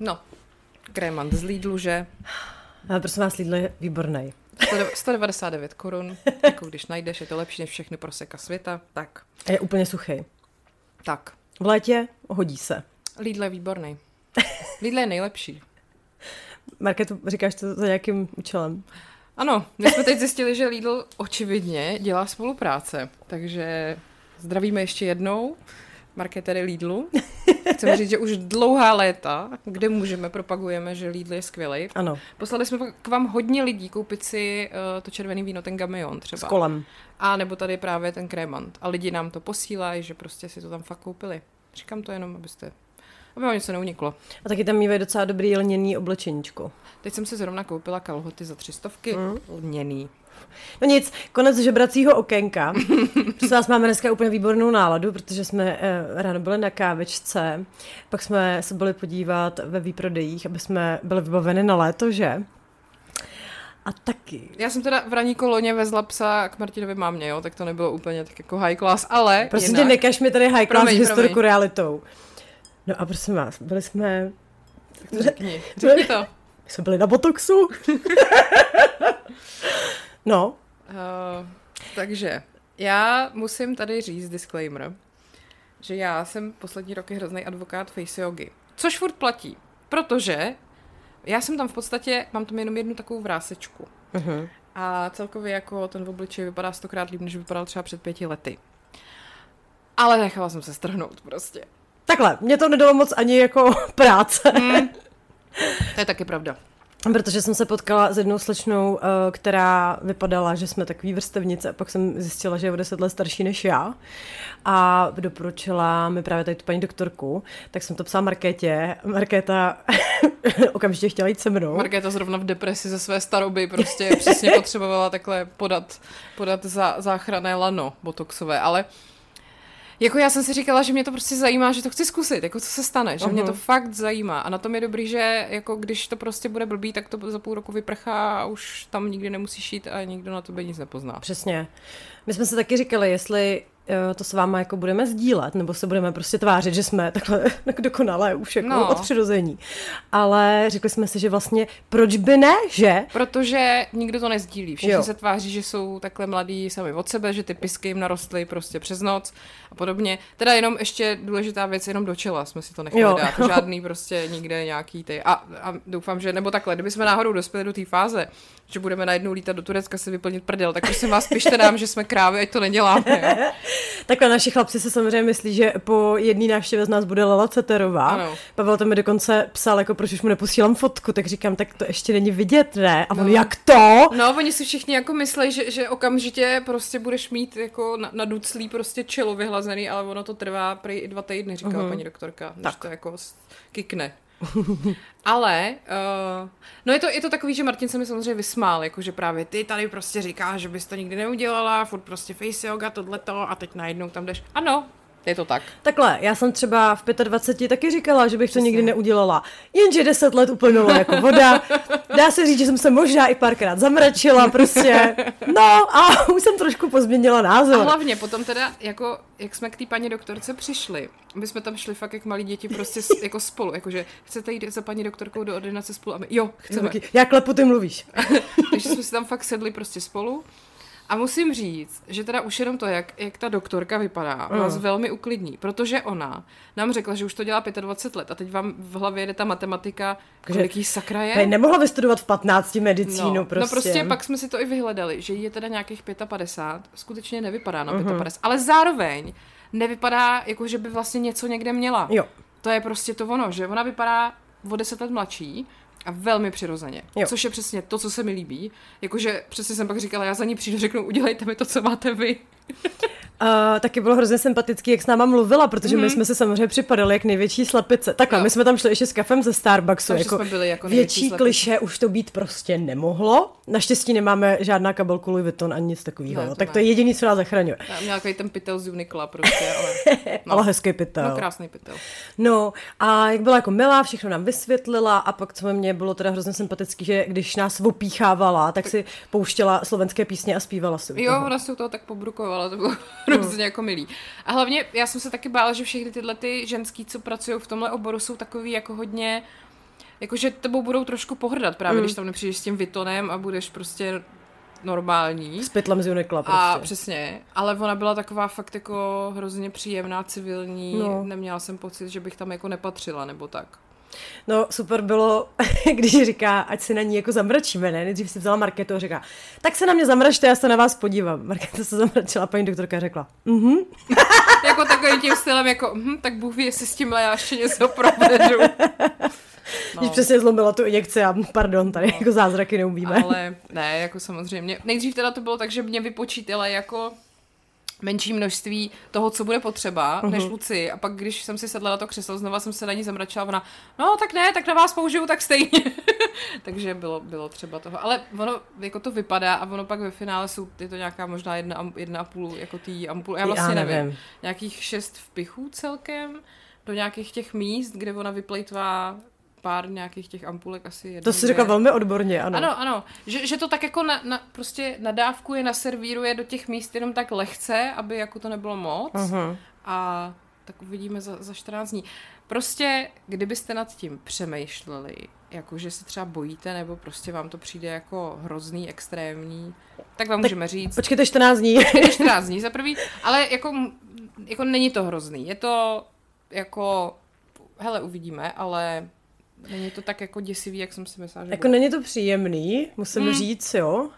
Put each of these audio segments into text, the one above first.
No, krémant z Lidlu, že? Ale prosím vás, Lidl je výborný. 199 korun, jako když najdeš, je to lepší než všechny proseka světa, tak, A je úplně suchý. tak. V létě hodí se. Lidl je výborný. Lidl je nejlepší. Marketu, říkáš to za nějakým účelem? Ano, my jsme teď zjistili, že Lidl očividně dělá spolupráce, takže zdravíme ještě jednou marketery Lidlu. Chceme říct, že už dlouhá léta, kde můžeme, propagujeme, že Lidl je skvělý. Ano, Poslali jsme k vám hodně lidí koupit si uh, to červený víno, ten Gamion s třeba. kolem. A nebo tady právě ten krémant. A lidi nám to posílají, že prostě si to tam fakt koupili. Říkám to jenom, abyste, aby vám něco neuniklo. A taky tam mývají docela dobrý lněný oblečeníčko. Teď jsem si zrovna koupila kalhoty za tři stovky, mm. lněný. No nic, konec žebracího okénka. Prosím vás, máme dneska úplně výbornou náladu, protože jsme eh, ráno byli na kávečce, pak jsme se byli podívat ve výprodejích, aby jsme byli vybaveni na léto, že? A taky. Já jsem teda v ranní koloně vezla psa k Martinovi mámě, jo, tak to nebylo úplně tak jako high class, ale Prosím jinak, tě, nekaž mi tady high class Promiň, historiku promiň. realitou. No a prosím vás, byli jsme, Tak to řekni, řekni to. my jsme byli na Botoxu. no, Uh, takže já musím tady říct disclaimer, že já jsem poslední roky hrozný advokát face yogi. Což furt platí, protože já jsem tam v podstatě, mám tam jenom jednu takovou vrásečku. uh-huh. A celkově jako ten obličej vypadá stokrát líp, než vypadal třeba před pěti lety. Ale nechala jsem se strhnout prostě. takhle, mě to nedalo moc ani jako práce. To je taky pravda. Protože jsem se potkala s jednou slečnou, eh, která vypadala, že jsme takový vrstevnice, a pak jsem zjistila, že je o deset let starší než já. A doporučila mi právě tady tu paní doktorku, tak jsem to psala Markétě. Markéta okamžitě chtěla jít se mnou. Markéta zrovna v depresi ze své staroby prostě přesně potřebovala takhle podat, podat za, záchranné lano botoxové, ale jako já jsem si říkala, že mě to prostě zajímá, že to chci zkusit, jako co se stane, že mě to fakt zajímá a na tom je dobrý, že jako když to prostě bude blbý, tak to za půl roku vyprchá a už tam nikdy nemusíš jít a nikdo na tebe nic nepozná. Přesně. My jsme se taky říkali, jestli to s váma jako budeme sdílet, nebo se budeme prostě tvářit, že jsme takhle dokonalé už jako No. no. od přirození. Ale řekli jsme si, že vlastně proč by ne, že? Protože nikdo to nezdílí. Všichni Jo. se tváří, že jsou takhle mladí sami od sebe, že ty pisky jim narostly prostě přes noc a podobně. Teda jenom ještě důležitá věc, jenom do čela jsme si to nechali Jo. dát. Žádný prostě nikde nějaký ty. A, a doufám, že, nebo takhle, kdyby jsme náhodou dospěli do té fáze, že budeme najednou lítat do Turecka si vyplnit prdel, tak prosím vás, pište nám, že jsme krávy, ať to neděláme. Jo. Takhle naši chlapci se samozřejmě myslí, že po jedné návštěvě z nás bude Lela Ceterová. Ano. Pavel to mi dokonce psal, jako proč už mu neposílám fotku, tak říkám, tak to ještě není vidět, ne? A on, No. jak to? No, oni si všichni jako myslí, že, že okamžitě prostě budeš mít jako na, na duclí prostě čelo vyhlazený, ale ono to trvá prý i dva týdny, říkala uh-huh. paní doktorka, než Tak. to jako kikne. Ale, uh, no je to, je to takový, že Martin se mi samozřejmě vysmál, jakože právě ty tady prostě říkáš, že bys to nikdy neudělala, furt prostě face yoga, tohleto a teď najednou tam jdeš. Ano, je to tak. Takhle, já jsem třeba v 25 taky říkala, že bych to nikdy neudělala. Jenže 10 let uplynulo jako voda. Dá se říct, že jsem se možná i párkrát zamračila prostě. No a už jsem trošku pozměnila A názor. hlavně potom teda, jako, jak jsme k té paní doktorce přišli, my jsme tam šli fakt jak malí děti prostě jako spolu, jakože chcete jít za paní doktorkou do ordinace spolu a my, jo, chceme. Já klepu, ty mluvíš. Takže jsme si tam fakt sedli prostě spolu. A musím říct, že teda už jenom to, jak, jak ta doktorka vypadá, Mm. vás velmi uklidní, protože ona nám řekla, že už to dělá 25 let a teď vám v hlavě jede ta matematika, kolik jí sakra je. Tady nemohla vystudovat v 15 medicínu no, prostě. no prostě pak jsme si to i vyhledali, že jí je teda nějakých 55, skutečně nevypadá na 55, ale zároveň nevypadá, jako že by vlastně něco někde měla. Jo. To je prostě to ono, že ona vypadá o 10 let mladší a velmi přirozeně. Jo. Což je přesně to, co se mi líbí. Jakože přesně jsem pak říkala, já za ní přijdu, řeknu, udělejte mi to, co máte vy. Uh, taky bylo hrozně sympatický, jak s náma mluvila, protože mm-hmm. my Mhm. jsme se samozřejmě připadali jak největší slepice. Takhle, Jo. my jsme tam šli ještě s kafem ze Starbucksu. Takže jako jsme byli jako největší větší kliše už to být prostě nemohlo. Naštěstí nemáme žádná kabelku Louis Vuitton ani nic takového. No, to tak ne. to je jediný, co nás zachraňuje. Já měla takový ten pytel z Uniqla prostě, ale... No. Ale hezký pytel. No, krásný pytel. No a jak byla jako milá, všechno nám vysvětlila a pak co mě bylo teda hrozně sympatický, že když nás opíchávala, tak si pouštěla slovenské písně a zpívala si. Jo, ona se u toho tak pobrukovala, to bylo hrozně jako milý. A hlavně já jsem se taky bála, že všechny tyhle ty ženský, co pracují v tomhle oboru, jsou takový jako hodně, jakože tebou budou trošku pohrdat právě, když tam nepřijdeš s tím Vitonem a budeš prostě normální. S pytlem z Uniqla prostě. A přesně, ale ona byla taková fakt jako hrozně příjemná, civilní, No. no. neměla jsem pocit, že bych tam jako nepatřila, nebo tak. No super bylo, když říká, ať se na ní jako zamračíme, ne? Nejdřív si vzala Marketu a říká, tak se na mě zamračte, já se na vás podívám. Marketa se zamračila paní doktorka řekla, mhm. jako takovým tím stylem, jako, hm, tak Bůh ví, jestli s tímhle já ještě něco provedu. No. Když přesně zlomila tu injekci a pardon, tady jako zázraky neumíme. Ale ne, jako samozřejmě. Nejdřív teda to bylo tak, že mě vypočítala jako menší množství toho, co bude potřeba, uh-huh. než Luci. A pak, když jsem si sedla na to křeslo, znova jsem se na ní zamračila, ona, no tak ne, tak na vás použiju tak stejně. Takže bylo, bylo třeba toho. Ale ono, jako to vypadá a ono pak ve finále jsou, je to nějaká možná jedna, jedna a půl, jako tý ampul, já vlastně Já nevím. nevím. Nějakých šest vpichů celkem do nějakých těch míst, kde ona vyplejtvá pár nějakých těch ampulek asi jednou. To si řekla velmi odborně, ano. Ano, ano. Že, že to tak jako na, na, prostě nadávkuje, naservíruje do těch míst jenom tak lehce, aby jako to nebylo moc. Uh-huh. A tak uvidíme za, za 14 dní. Prostě, kdybyste nad tím přemýšleli, jako že se třeba bojíte, nebo prostě vám to přijde jako hrozný, extrémní, tak vám můžeme říct, Počkejte 14 dní. je 14 dní za prvý, ale jako, jako není to hrozný. Je to jako, hele, uvidíme, ale není to tak jako děsivý, jak jsem si myslela, že Jako bude. není to příjemný, musím Hmm. mm. říct, jo.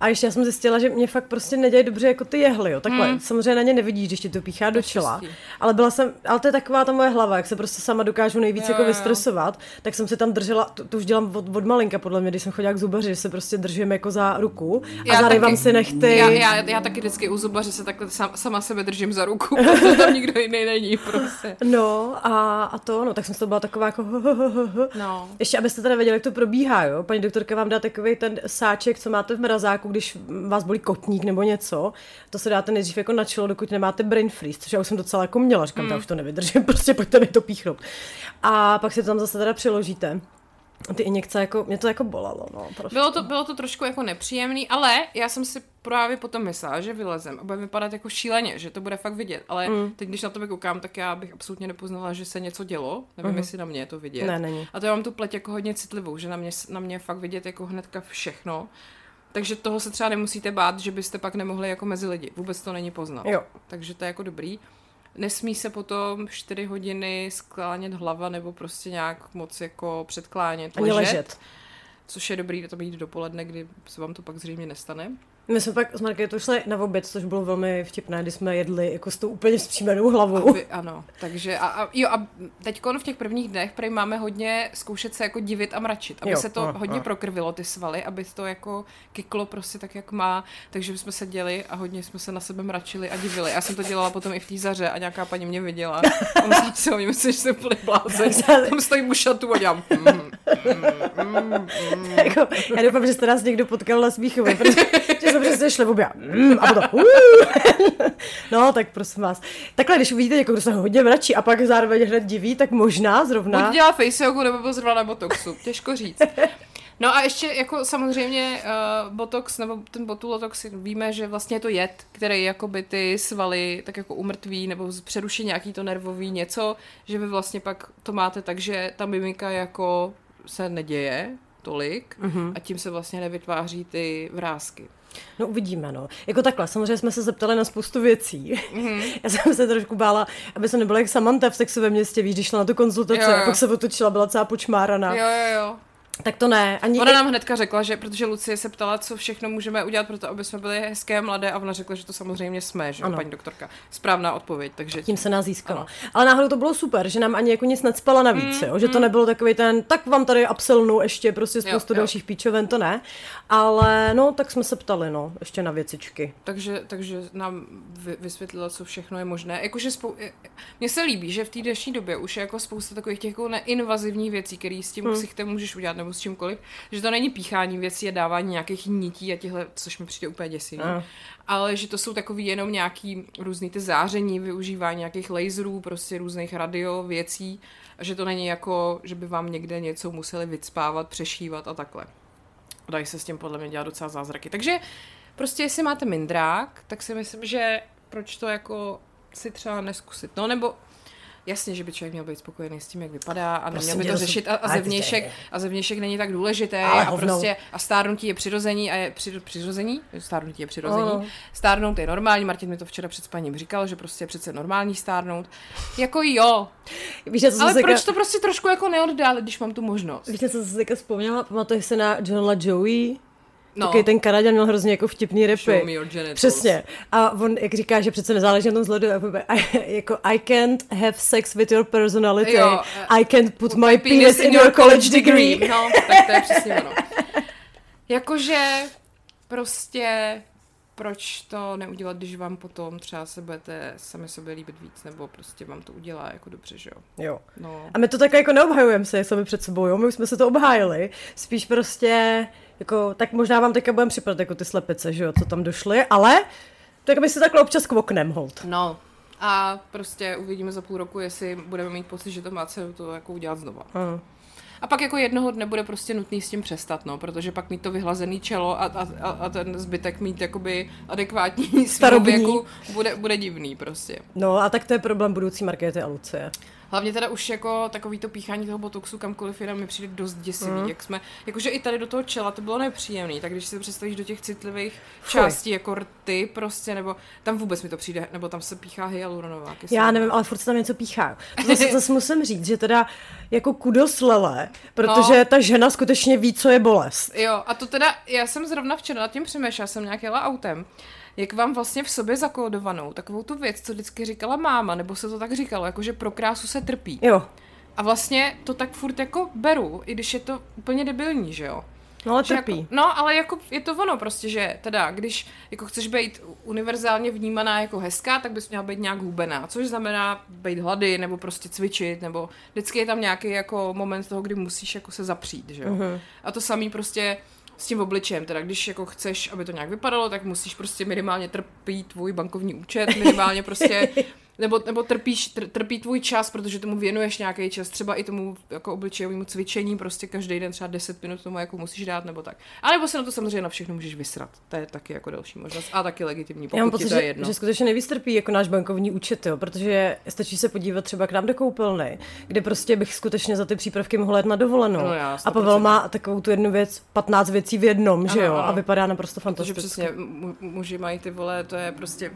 A ještě já jsem zjistila, že mě fakt prostě nedělají dobře jako ty jehly, jo. Takhle, Hmm. mm. samozřejmě na ně nevidíš, když ti to píchá do čela. Ale byla jsem, ale to je taková ta moje hlava, jak se prostě sama dokážu nejvíc Jo, jako jo. vystresovat, tak jsem se tam držela, to, to už dělám od, od malinka podle mě, když jsem chodila k zubaři, že se prostě držím jako za ruku a Já zarývám taky. si nechty. Já, já, já taky vždycky u zubaře se takhle sam, sama sebe držím za ruku, protože tam nikdo jiný není prostě. No a, a to, no, tak jsem toho byla taková jako No. Ještě abyste teda věděli, jak to probíhá, jo. Paní doktorka vám dá takový ten sáček, co máte v mrazáku, když vás bolí kotník nebo něco. To se dáte nejdřív jako na čelo, dokud nemáte brain freeze, což já už jsem docela jako měla. Říkám, mm. já už to nevydržím, prostě pojďte mi to píchnout. A pak si to tam zase teda přiložíte. A Ty injekce, jako, mě to jako bolelo, no. Prostě. Bylo to, bylo to trošku jako nepříjemný, ale já jsem si právě potom myslela, že vylezem a bude vypadat jako šíleně, že to bude fakt vidět. Ale mm. teď, když na to koukám, tak já bych absolutně nepoznala, že se něco dělo. Nevím, mm. jestli na mě je to vidět. Ne, není. A to já mám tu pleť jako hodně citlivou, že na mě, na mě je fakt vidět jako hnedka všechno. Takže toho se třeba nemusíte bát, že byste pak nemohli jako mezi lidi. Vůbec to není poznat. Jo. Takže to je jako dobrý. Nesmí se potom 4 hodiny sklánět hlava nebo prostě nějak moc jako předklánět, ležet, ležet. což je dobrý to být dopoledne, kdy se vám to pak zřejmě nestane. My jsme pak s Markétou šli na oběd, což bylo velmi vtipné, kdy jsme jedli jako s tou úplně vzpřímenou hlavou. Aby, ano, takže a, a, jo, a teď v těch prvních dnech prej máme hodně zkoušet se jako divit a mračit, aby Jo, se to a- hodně a. prokrvilo ty svaly, aby to jako kyklo prostě tak, jak má, takže jsme seděli a hodně jsme se na sebe mračili a divili. Já jsem to dělala potom i v té zaře a nějaká paní mě viděla a myslela si, oni myslí, že jsem plný blázen. Tam stojím u šatu a dělám. Mm, mm, mm, mm. jako, já doufám, že jste nás někdo potkal na Smíchově, protože jsme přesně šli v obě. Mm, a potom, uh. No, tak prosím vás. Takhle, když uvidíte někoho, kdo se hodně mračí a pak zároveň hned diví, tak možná zrovna... Buď dělá face nebo byl zrovna na botoxu. Těžko říct. No a ještě jako samozřejmě uh, botox nebo ten botulotox víme, že vlastně je to jed, který jakoby ty svaly tak jako umrtví nebo přeruší nějaký to nervový něco, že vy vlastně pak to máte tak, že ta mimika jako se neděje tolik mm-hmm. a tím se vlastně nevytváří ty vrázky. No uvidíme, no. Jako takhle, samozřejmě jsme se zeptali na spoustu věcí. Mhm. Mm-hmm. Já jsem se trošku bála, aby se nebyla jak Samantha v sexu ve městě, víš, když šla na tu konzultaci Jo, jo. a pak se otočila, byla celá počmáraná. Jo, jo, jo. Tak to ne. Ani Ona nám hnedka řekla, že protože Lucie se ptala, co všechno můžeme udělat pro to, aby jsme byli hezké mladé a ona řekla, že to samozřejmě jsme, že Ano. paní doktorka. Správná odpověď, takže tím se nás získala. Ano. Ale náhodou to bylo super, že nám ani jako nic necpala navíc, Mm, jo? že to nebylo takový ten, tak vám tady upselnu ještě prostě spoustu Jo, jo. dalších píčoven, to ne. Ale no, tak jsme se ptali, no, ještě na věcičky. Takže, takže nám vy, vysvětlila, co všechno je možné. Jakože spou- mně se líbí, že v té dnešní době už je jako spousta takových těch jako neinvazivních věcí, které s tím hmm. ksichtem můžeš udělat nebo s čímkoliv, že to není píchání věcí a dávání nějakých nití a těchhle, což mi přijde úplně děsivý. Ano. Ale že to jsou takový jenom nějaký různý ty záření, využívání nějakých laserů, prostě různých radio věcí a že to není jako, že by vám někde něco museli vycpávat, přešívat a takhle. Dají se s tím podle mě dělat docela zázraky. Takže prostě jestli máte mindrák, tak si myslím, že proč to jako si třeba neskusit. No nebo jasně, že by člověk měl být spokojený s tím, jak vypadá a neměl by to řešit a, a zevnějšek, a zevnějšek není tak důležité a hovno. prostě a stárnutí je přirození a je při, přirození, stárnutí je přirození. Ano. Stárnout je normální, Martin mi to včera před spaním říkal, že prostě je přece normální stárnout. Jako jo, Víš, co ale proč se to prostě trošku jako neoddálit, když mám tu možnost? Víš, co jsem teďka vzpomněla? Pamatuješ se na Johna Joey? No, Taky ten Kanaděn měl hrozně jako vtipný repy. Přesně. A on, jak říká, že přece nezáleží na tom vzhledu, jako, I, jako I can't have sex with your personality, Jo, I can't put my penis in your college degree. No, tak to je přesně ono. Jakože prostě proč to neudělat, když vám potom třeba se budete sami sobě líbit víc, nebo prostě vám to udělá jako dobře, že jo? Jo. No. A my to tak jako neobhajujeme se sami před sebou, jo? My už jsme se to obhájili. Spíš prostě, jako, tak možná vám teďka budeme připadat jako ty slepice, že jo, co tam došly, ale tak my si takhle občas kvoknem, hold. no. A prostě uvidíme za půl roku, jestli budeme mít pocit, že to má cenu to jako udělat znova. Ano. A pak jako jednoho dne bude prostě nutný s tím přestat, no, protože pak mít to vyhlazený čelo a, a, a, a ten zbytek mít jakoby adekvátní Starobní. věku bude, bude divný prostě. No a tak to je problém budoucí Markéty a Lucie. Hlavně teda už jako takový to píchání toho botoxu kamkoliv jinam mi přijde dost děsivý, mm. jak jsme, jakože i tady do toho čela to bylo nepříjemný, tak když si představíš do těch citlivých Fuj. částí jako rty prostě, nebo tam vůbec mi to přijde, nebo tam se píchá hyaluronová kyselina. Já nevím, ale furt se tam něco píchá. To zase, zase musím říct, že teda jako kudos lele, protože No. ta žena skutečně ví, co je bolest. Jo, a to teda, já jsem zrovna včera nad tím přemýšlela, jsem nějak jela autem, jak vám vlastně v sobě zakódovanou takovou tu věc, co vždycky říkala máma, nebo se to tak říkalo, jakože pro krásu se trpí. Jo, A vlastně to tak furt jako beru, i když je to úplně debilní, že jo? no ale Že trpí. Jako, no, ale jako je to ono prostě, že teda, když jako chceš být univerzálně vnímaná jako hezká, tak bys měla být nějak hubená, což znamená být hlady, nebo prostě cvičit, nebo vždycky je tam nějaký jako moment toho, kdy musíš jako se zapřít, že jo. Mhm. A to samý prostě s tím obličejem, teda když jako chceš, aby to nějak vypadalo, tak musíš prostě minimálně trpí tvůj bankovní účet, minimálně prostě nebo, nebo trpíš, tr, trpí tvůj čas, protože tomu věnuješ nějaký čas, třeba i tomu jako obličejovému cvičení, prostě každý den třeba 10 minut tomu jako musíš dát, nebo tak. A nebo se na to samozřejmě na všechno můžeš vysrat. To je taky jako další možnost. A taky legitimní, Já mám pokud pocit, to je že, jedno. že skutečně nejvíc trpí jako náš bankovní účet, jo, protože stačí se podívat třeba k nám do koupelny, kde prostě bych skutečně za ty přípravky mohla jet na dovolenou. No já, a Pavel 100%. má takovou tu jednu věc, 15 věcí v jednom, že Ano, jo, ano. a vypadá naprosto Protože fantasticky. přesně mu, muži mají ty vole, to je prostě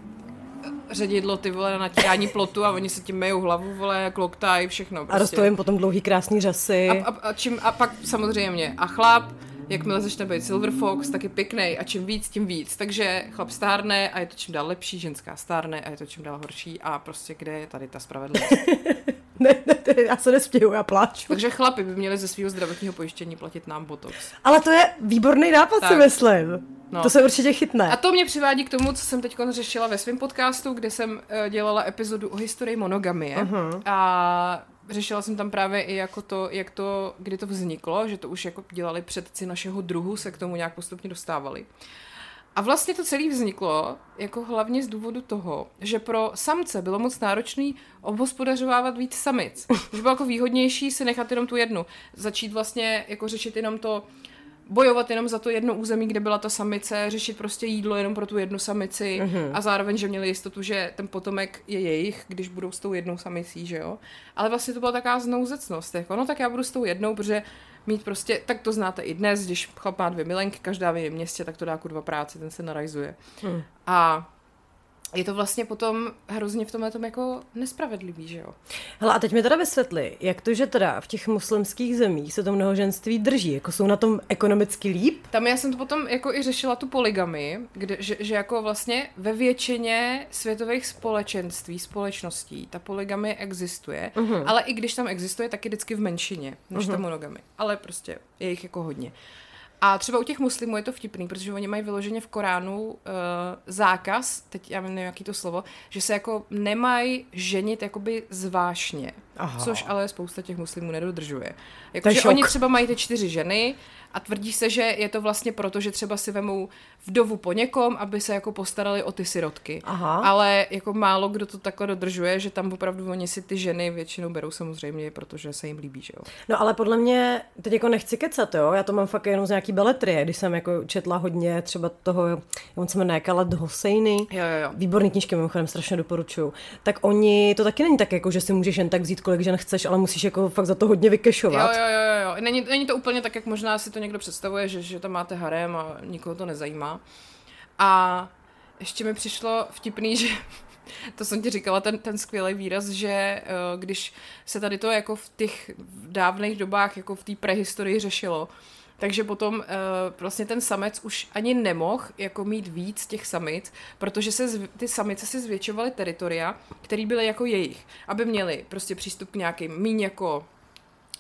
ředidlo ty vole na natírání plotu a oni se tím mejou hlavu, vole, jak loktaj, všechno. Prostě. A rostou jim potom dlouhý krásný řasy. A, a, a, čím, a pak samozřejmě, a chlap, jakmile začne být Silver Fox, tak je pěkný a čím víc, tím víc. Takže chlap stárne a je to čím dál lepší, ženská stárne a je to čím dál horší a prostě kde je tady ta spravedlnost. ne, ne, ne, já se nesměju, já pláču. Takže chlapi by měli ze svého zdravotního pojištění platit nám botox. Ale to je výborný nápad, Tak. si myslím. No. To se určitě chytne. A to mě přivádí k tomu, co jsem teď řešila ve svém podcastu, kde jsem eh, dělala epizodu o historii monogamie. Mhm. A řešila jsem tam právě i jako to, jak to, kdy to vzniklo, že to už jako dělali předci našeho druhu, se k tomu nějak postupně dostávali. A vlastně to celé vzniklo jako hlavně z důvodu toho, že pro samce bylo moc náročný obhospodařovávat víc samic. Že bylo jako výhodnější si nechat jenom tu jednu. Začít vlastně jako řešit jenom to, bojovat jenom za to jedno území, kde byla ta samice, řešit prostě jídlo jenom pro tu jednu samici mm-hmm. a zároveň, že měli jistotu, že ten potomek je jejich, když budou s tou jednou samicí, že jo. Ale vlastně to byla taková znouzecnost, jako no tak já budu s tou jednou, protože mít prostě, tak to znáte i dnes, když chlap má dvě milenky, každá v jiném městě, tak to dá kurva práci, ten se narajzuje. Hmm. A je to vlastně potom hrozně v tomhle tom jako nespravedlivý, že jo? Hele, a teď mi teda vysvětli, jak to, že teda v těch muslimských zemích se to mnohoženství drží, jako jsou na tom ekonomicky líp? Tam já jsem to potom jako i řešila tu poligamy, kde, že, že jako vlastně ve většině světových společenství, společností, ta poligamy existuje, uh-huh. ale i když tam existuje, tak je vždycky v menšině, než uh-huh. ta monogamy. Ale prostě je jich jako hodně. A třeba u těch muslimů je to vtipný, protože oni mají vyloženě v Koránu uh, zákaz, teď já nevím, jaký to slovo, že se jako nemají ženit jakoby zvášně. Aha. Což ale spousta těch muslimů nedodržuje. Jako, že oni třeba mají ty čtyři ženy a tvrdí se, že je to vlastně proto, že třeba si vemou vdovu po někom, aby se jako postarali o ty sirotky. Aha. Ale jako málo kdo to takhle dodržuje, že tam opravdu oni si ty ženy většinou berou samozřejmě, protože se jim líbí, že jo. No ale podle mě, teď jako nechci kecat, jo, já to mám fakt jenom z nějaký beletrie, když jsem jako četla hodně třeba toho, on se jmenuje Khaled Hosseini, jo, jo, jo. výborný knížky, mimochodem strašně doporučuju, tak oni, to taky není tak jako, že si můžeš jen tak vzít kolik žen chceš, ale musíš jako fakt za to hodně vykešovat. Jo, jo, jo, jo. Není, není to úplně tak, jak možná si to někdo představuje, že, že tam máte harem a nikoho to nezajímá. A ještě mi přišlo vtipný, že to jsem ti říkala, ten, ten skvělý výraz, že eh, když se tady to jako v těch dávných dobách, jako v té prehistorii řešilo, takže potom uh, vlastně ten samec už ani nemohl jako mít víc těch samic, protože se zv- ty samice si zvětšovaly teritoria, které byly jako jejich, aby měli prostě přístup k nějakým míň jako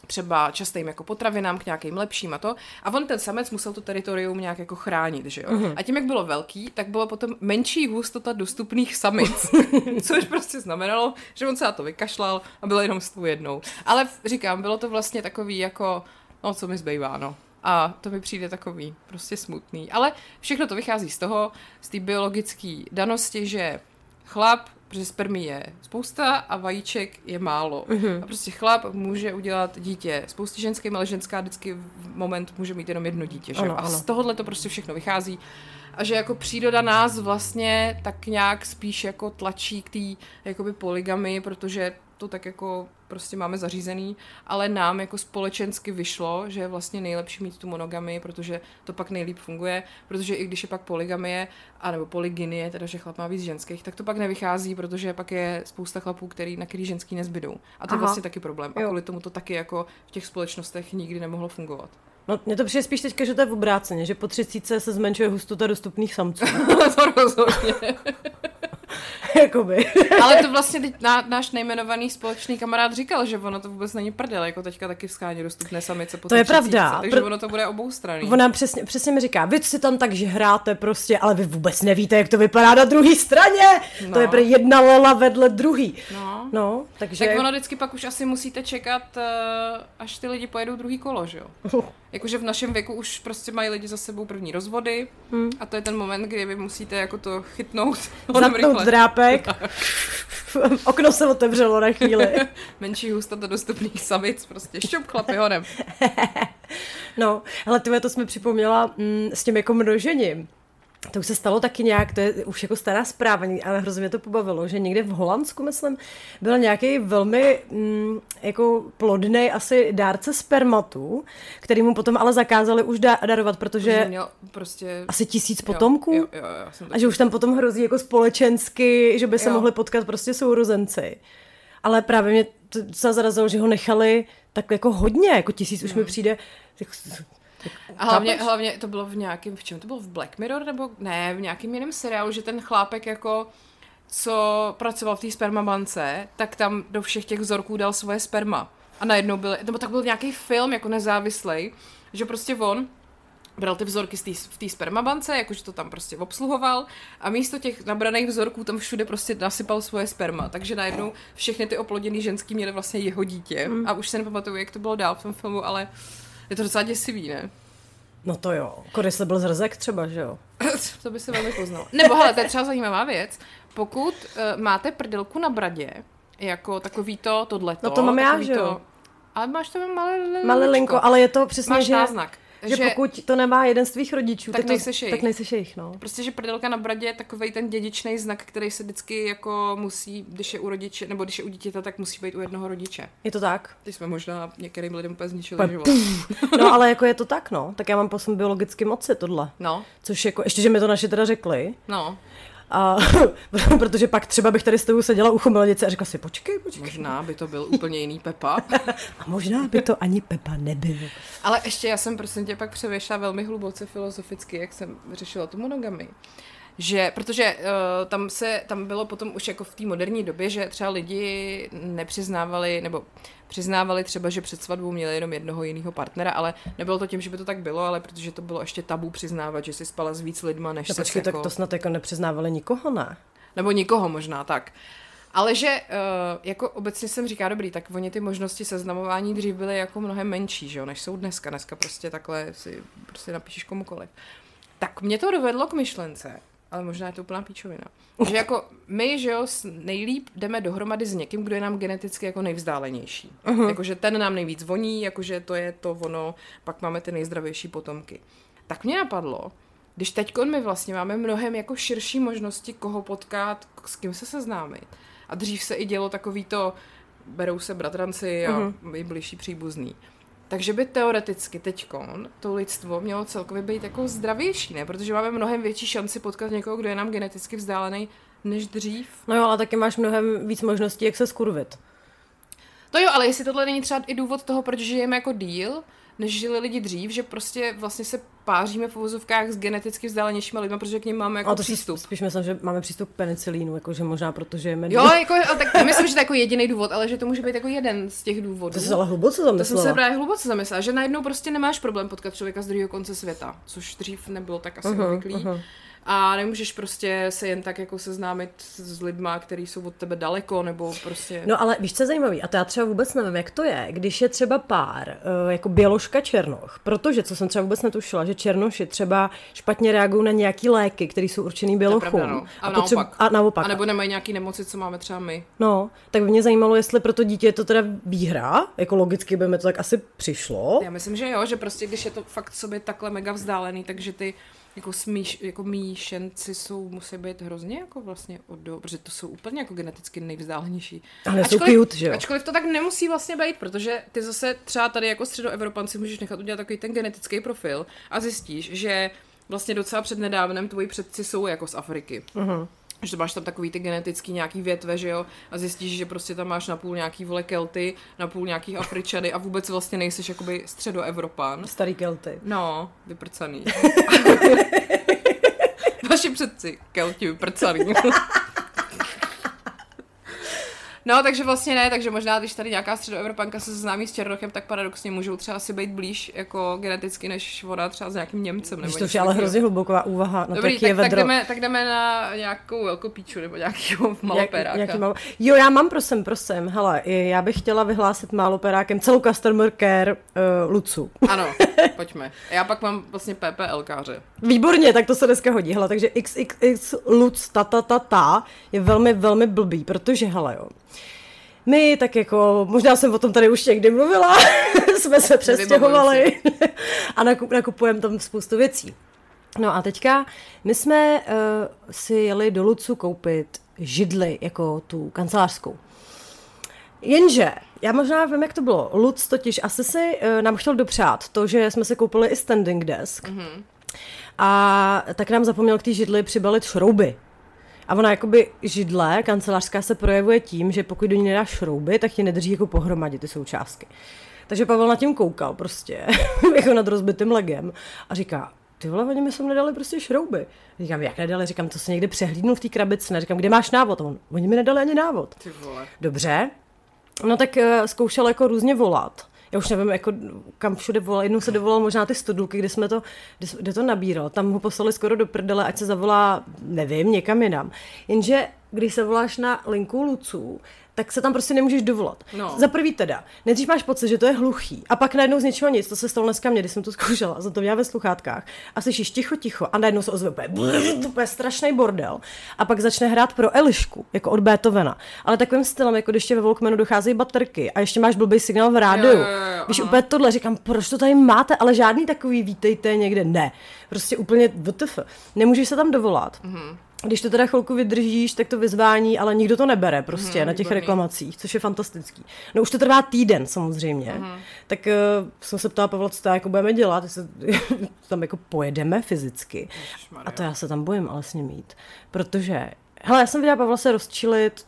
třeba častým jako potravinám, k nějakým lepším a to. A on ten samec musel to teritorium nějak jako chránit, že jo. Mm-hmm. A tím, jak bylo velký, tak bylo potom menší hustota dostupných samic. což prostě znamenalo, že on se na to vykašlal a bylo jenom s tou jednou. Ale říkám, bylo to vlastně takový jako, no co mi zbývá, no. A to mi přijde takový prostě smutný. Ale všechno to vychází z toho, z té biologické danosti, že chlap, protože spermí je spousta a vajíček je málo. Mm-hmm. A prostě chlap může udělat dítě spousty ženským, ale ženská vždycky v moment může mít jenom jedno dítě. Že? Ano, a ano. z tohohle to prostě všechno vychází. A že jako příroda nás vlastně tak nějak spíš jako tlačí k té jakoby poligamy, protože to tak jako prostě máme zařízený, ale nám jako společensky vyšlo, že je vlastně nejlepší mít tu monogamy, protože to pak nejlíp funguje, protože i když je pak poligamie, anebo polygynie, teda že chlap má víc ženských, tak to pak nevychází, protože pak je spousta chlapů, který, na který ženský nezbydou. A to Aha. je vlastně taky problém. A kvůli tomu to taky jako v těch společnostech nikdy nemohlo fungovat. No, mně to přijde spíš teďka, že to je v obráceně, že po třicíce se zmenšuje hustota dostupných samců. to rozhodně. Jakoby. Ale to vlastně teď ná, náš nejmenovaný společný kamarád říkal, že ono to vůbec není prdel, jako teďka taky v skáně dostupné samice po To je pravda. Takže Pr- ono to bude obou strany. Ona přesně, přesně mi říká, vy si tam tak že hráte prostě, ale vy vůbec nevíte, jak to vypadá na druhé straně. No. To je pro jedna lela vedle druhý. No. no takže... Tak ono vždycky pak už asi musíte čekat, uh, až ty lidi pojedou druhý kolo, že jo? Jakože v našem věku už prostě mají lidi za sebou první rozvody hmm. a to je ten moment, kdy vy musíte jako to chytnout. Zapnout drápek. Okno se otevřelo na chvíli. Menší hustota dostupných samic, prostě šup chlapy honem. no, ale to jsme připomněla mm, s tím jako množením. To už se stalo taky nějak, to je už jako stará zpráva, ale hrozně mě to pobavilo, že někde v Holandsku, myslím, byl nějaký velmi mm, jako plodný asi dárce spermatu, který mu potom ale zakázali už da- darovat, protože měl prostě... asi tisíc potomků. Jo, jo, jo, jo, a že už tam potom hrozí jako společensky, že by se jo. mohli potkat prostě sourozenci. Ale právě mě to zarazilo, že ho nechali tak jako hodně, jako tisíc už mi hmm. přijde a hlavně, hlavně to bylo v nějakém, v čem to bylo, v Black Mirror, nebo ne, v nějakém jiném seriálu, že ten chlápek jako co pracoval v té spermabance, tak tam do všech těch vzorků dal svoje sperma. A najednou byl, nebo tak byl nějaký film jako nezávislý, že prostě on bral ty vzorky z tý, v té spermabance, jakože to tam prostě obsluhoval a místo těch nabraných vzorků tam všude prostě nasypal svoje sperma, takže najednou všechny ty oploděný ženský měly vlastně jeho dítě mm. a už se nepamatuju, jak to bylo dál v tom filmu, ale je to docela děsivý, ne? No to jo. Když byl zrzek třeba, že jo? to by se velmi poznal. Nebo hele, to je třeba zajímavá věc. Pokud uh, máte prdelku na bradě, jako takový to, tohleto. No to mám já, že jo? Ale máš tam malé Malé linko, ale je to přesně, máš že... náznak. Že, že pokud to nemá jeden z tvých rodičů, tak, tak, nejseš jejich. tak nejseš jejich. No. Prostě, že prdelka na bradě je takový ten dědičný znak, který se vždycky jako musí, když je u rodiče, nebo když je u dítěte, tak musí být u jednoho rodiče. Je to tak? Ty jsme možná některým lidem úplně zničili život. No ale jako je to tak, no. Tak já mám po biologicky moci tohle. No. Což jako, ještě, že mi to naše teda řekli. No. A, protože pak třeba bych tady s tebou seděla u chomilnice a řekla si, počkej, počkej. Možná by to byl úplně jiný Pepa. a možná by to ani Pepa nebyl. Ale ještě já jsem prosím tě pak převěšla velmi hluboce filozoficky, jak jsem řešila tu monogamy že, protože uh, tam se, tam bylo potom už jako v té moderní době, že třeba lidi nepřiznávali, nebo přiznávali třeba, že před svatbou měli jenom jednoho jiného partnera, ale nebylo to tím, že by to tak bylo, ale protože to bylo ještě tabu přiznávat, že si spala s víc lidma, než no, se počkej, jako... tak to snad jako nepřiznávali nikoho, ne? Nebo nikoho možná, tak. Ale že uh, jako obecně jsem říká, dobrý, tak oni ty možnosti seznamování dřív byly jako mnohem menší, že jo, než jsou dneska. Dneska prostě takhle si prostě napíšeš komukoliv. Tak mě to dovedlo k myšlence, ale možná je to úplná píčovina. Že jako my, že jo, nejlíp jdeme dohromady s někým, kdo je nám geneticky jako nejvzdálenější. Uh-huh. Jakože ten nám nejvíc voní, jakože to je to ono, pak máme ty nejzdravější potomky. Tak mě napadlo, když teď my vlastně máme mnohem jako širší možnosti, koho potkat, s kým se seznámit. A dřív se i dělo takový to, berou se bratranci a uh-huh. blížší příbuzný. Takže by teoreticky teďkon to lidstvo mělo celkově být jako zdravější, ne? Protože máme mnohem větší šanci potkat někoho, kdo je nám geneticky vzdálený než dřív. No jo, ale taky máš mnohem víc možností, jak se skurvit. To jo, ale jestli tohle není třeba i důvod toho, proč žijeme jako díl, než žili lidi dřív, že prostě vlastně se páříme v uvozovkách s geneticky vzdálenějšími lidmi, protože k ním máme jako a to přístup. Spíš myslím, že máme přístup k penicilínu, jakože možná protože je Jo, jako, ale tak myslím, že to je jako jediný důvod, ale že to může být jako jeden z těch důvodů. To jsi ale hluboce zamyslela. To jsem se právě hluboce zamyslela, že najednou prostě nemáš problém potkat člověka z druhého konce světa, což dřív nebylo tak asi uh-huh, obvyklý. Uh-huh a nemůžeš prostě se jen tak jako seznámit s lidma, kteří jsou od tebe daleko, nebo prostě... No ale víš, co je zajímavý, a to já třeba vůbec nevím, jak to je, když je třeba pár, uh, jako běložka černoch, protože, co jsem třeba vůbec netušila, že černoši třeba špatně reagují na nějaký léky, které jsou určený bělochům. No. A, a, naopak. a naopak. A nebo nemají nějaký nemoci, co máme třeba my. No, tak by mě zajímalo, jestli pro to dítě je to teda výhra, jako logicky by mi to tak asi přišlo. Já myslím, že jo, že prostě když je to fakt sobě takhle mega vzdálený, takže ty jako, smíš, jako míšenci jsou, musí být hrozně jako vlastně od do, protože to jsou úplně jako geneticky nejvzdálenější. Ale ačkoliv, jsou cute, že jo? Ačkoliv to tak nemusí vlastně být, protože ty zase třeba tady jako středoevropanci můžeš nechat udělat takový ten genetický profil a zjistíš, že vlastně docela před nedávnem tvoji předci jsou jako z Afriky. Uh-huh že máš tam takový ty genetický nějaký větve, že jo, a zjistíš, že prostě tam máš na půl nějaký vole Kelty, na půl nějakých Afričany a vůbec vlastně nejseš jakoby středoevropan. Starý Kelty. No, vyprcaný. Vaši předci, Kelti vyprcaný. No, takže vlastně ne, takže možná, když tady nějaká středoevropanka se známí s Černochem, tak paradoxně můžou třeba si být blíž jako geneticky, než ona třeba s nějakým Němcem. Nebo to je ale hrozně hluboká úvaha. No, Dobrý, tak, tak, jdeme, tak jdeme na nějakou velkopíču nebo nějakého maloperáka. Jak, mal... Jo, já mám, prosím, prosím. Hele, já bych chtěla vyhlásit maloperákem celou customer care uh, Lucu. Ano, pojďme. Já pak mám vlastně PPLkáře. Výborně, tak to se dneska hodí. Hele, takže XXX Luc ta, ta, ta, ta je velmi, velmi blbý, protože hele jo, my tak jako, možná jsem o tom tady už někdy mluvila, jsme se přestěhovali a nakupujeme tam spoustu věcí. No a teďka my jsme uh, si jeli do Lucu koupit židli, jako tu kancelářskou. Jenže, já možná vím, jak to bylo. Luc totiž asi si uh, nám chtěl dopřát to, že jsme si koupili i standing desk. Mm-hmm. A tak nám zapomněl k té židli přibalit šrouby. A ona jakoby židle kancelářská se projevuje tím, že pokud do ní nedáš šrouby, tak ti nedrží jako pohromadě ty součástky. Takže Pavel na tím koukal prostě, jako nad rozbitým legem a říká, ty vole, oni mi sem nedali prostě šrouby. Říkám, jak nedali? Říkám, to se někde přehlídnul v té krabici. Říkám, kde máš návod? On, oni mi nedali ani návod. Ty vole. Dobře. No tak uh, zkoušel jako různě volat já už nevím, jako kam všude volal, jednou se dovolal možná ty studulky, kde jsme to, kde to nabíral, tam ho poslali skoro do prdele, ať se zavolá, nevím, někam jinam. Jenže když se voláš na linku Luců, tak se tam prostě nemůžeš dovolat. No. Za prvý teda, nejdřív máš pocit, že to je hluchý, a pak najednou z ničeho nic, to se stalo dneska mě, když jsem to zkoušela, za to měla ve sluchátkách, a slyšíš ticho, ticho, a najednou se ozve úplně, strašný bordel, a pak začne hrát pro Elišku, jako od Beethovena, ale takovým stylem, jako když tě ve Volkmanu docházejí baterky a ještě máš blbý signál v rádiu. Víš, úplně tohle, říkám, proč to tady máte, ale žádný takový vítejte někde, ne. Prostě úplně WTF. Nemůžeš se tam dovolat. Mm-hmm. Když to teda chvilku vydržíš, tak to vyzvání, ale nikdo to nebere prostě Mhm, na těch výborný. reklamacích, což je fantastický. No už to trvá týden samozřejmě, Mhm. tak uh, jsem se ptala Pavla, co to jako budeme dělat, jestli tam jako pojedeme fyzicky. Ježišmarja. A to já se tam bojím ale s ním mít, protože, hele, já jsem viděla Pavla se rozčilit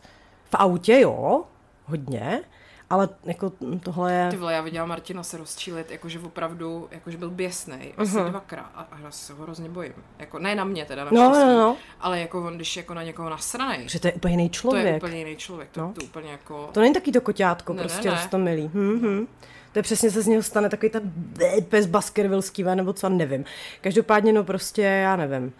v autě, jo, hodně, ale jako tohle je... Ty vole, já viděla Martina se rozčílit, jakože opravdu, jakože byl běsnej, asi Mhm. dvakrát a, a já se ho hrozně bojím. Jako, ne na mě teda, na No, no, no, ale jako on, když jako na někoho nasranej, že to je úplně jiný to člověk. je úplně jiný člověk, to, No. to úplně jako... To není taky to koťátko, Ne, ne, prostě ne. rostomilý. Hm, hm. To je přesně se z něho stane takový ten pes baskervilský, nebo co, nevím. Každopádně, no prostě, já nevím.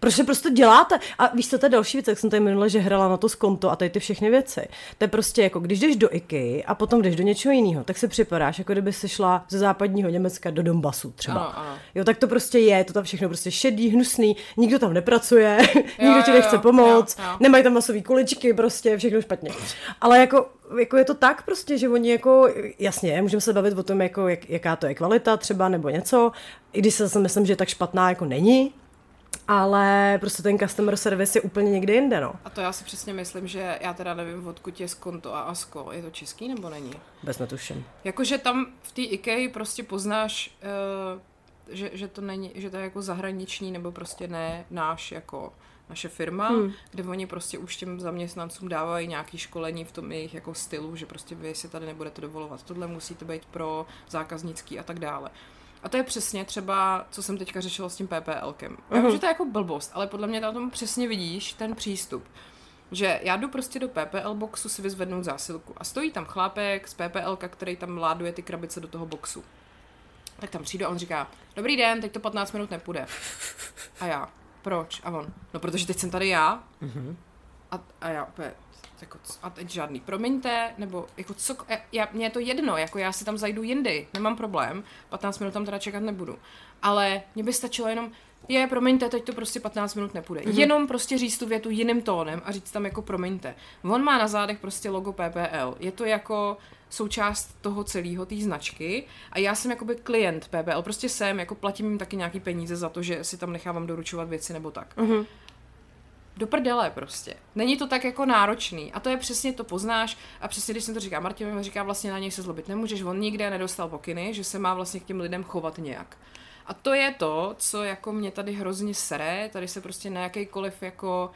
Proč to prostě děláte? A víš co, to je další věc, jak jsem tady minule, že hrala na to skonto a tady ty všechny věci. To je prostě jako, když jdeš do IKEA a potom jdeš do něčeho jiného, tak se připadáš, jako kdyby se šla ze západního Německa do Donbasu třeba. Ano, ano. Jo, tak to prostě je, to tam všechno prostě šedý, hnusný, nikdo tam nepracuje, nikdo ti jo, nechce jo, pomoct, jo, jo. nemají tam masové kuličky, prostě všechno špatně. Ale jako, jako je to tak prostě, že oni jako, jasně, můžeme se bavit o tom, jako, jak, jaká to je kvalita třeba, nebo něco, i když se zase myslím, že tak špatná jako není, ale prostě ten customer service je úplně někde jinde, no. A to já si přesně myslím, že já teda nevím, odkud je Skonto a Asko. Je to český nebo není? Bez netuším. Jakože tam v té IKEA prostě poznáš, uh, že, že, to není, že to je jako zahraniční nebo prostě ne náš jako naše firma, hmm. kde oni prostě už těm zaměstnancům dávají nějaké školení v tom jejich jako stylu, že prostě vy si tady nebudete dovolovat tohle, musíte být pro zákaznický a tak dále. A to je přesně třeba, co jsem teďka řešila s tím PPLkem. Já vím, že to je jako blbost, ale podle mě na tom přesně vidíš ten přístup. Že já jdu prostě do PPL boxu si vyzvednout zásilku a stojí tam chlápek z PPL, který tam láduje ty krabice do toho boxu. Tak tam přijdu a on říká, dobrý den, teď to 15 minut nepůjde. A já, proč? A on, no protože teď jsem tady já. A, a já jako, a teď žádný promiňte, nebo jako co, já- já, mně je to jedno, jako já si tam zajdu jindy, nemám problém, 15 minut tam teda čekat nebudu. Ale mně by stačilo jenom, je, promiňte, teď to prostě 15 minut nepůjde. Mm-hmm. Jenom prostě říct tu větu jiným tónem a říct tam jako promiňte. On má na zádech prostě logo PPL. Je to jako součást toho celého, té značky a já jsem jakoby klient PPL, prostě jsem, jako platím jim taky nějaký peníze za to, že si tam nechávám doručovat věci nebo tak do prdele prostě. Není to tak jako náročný. A to je přesně to poznáš. A přesně když jsem to říká, Martin mi říká, vlastně na něj se zlobit nemůžeš, on nikde nedostal pokyny, že se má vlastně k těm lidem chovat nějak. A to je to, co jako mě tady hrozně sere, tady se prostě na jakýkoliv jako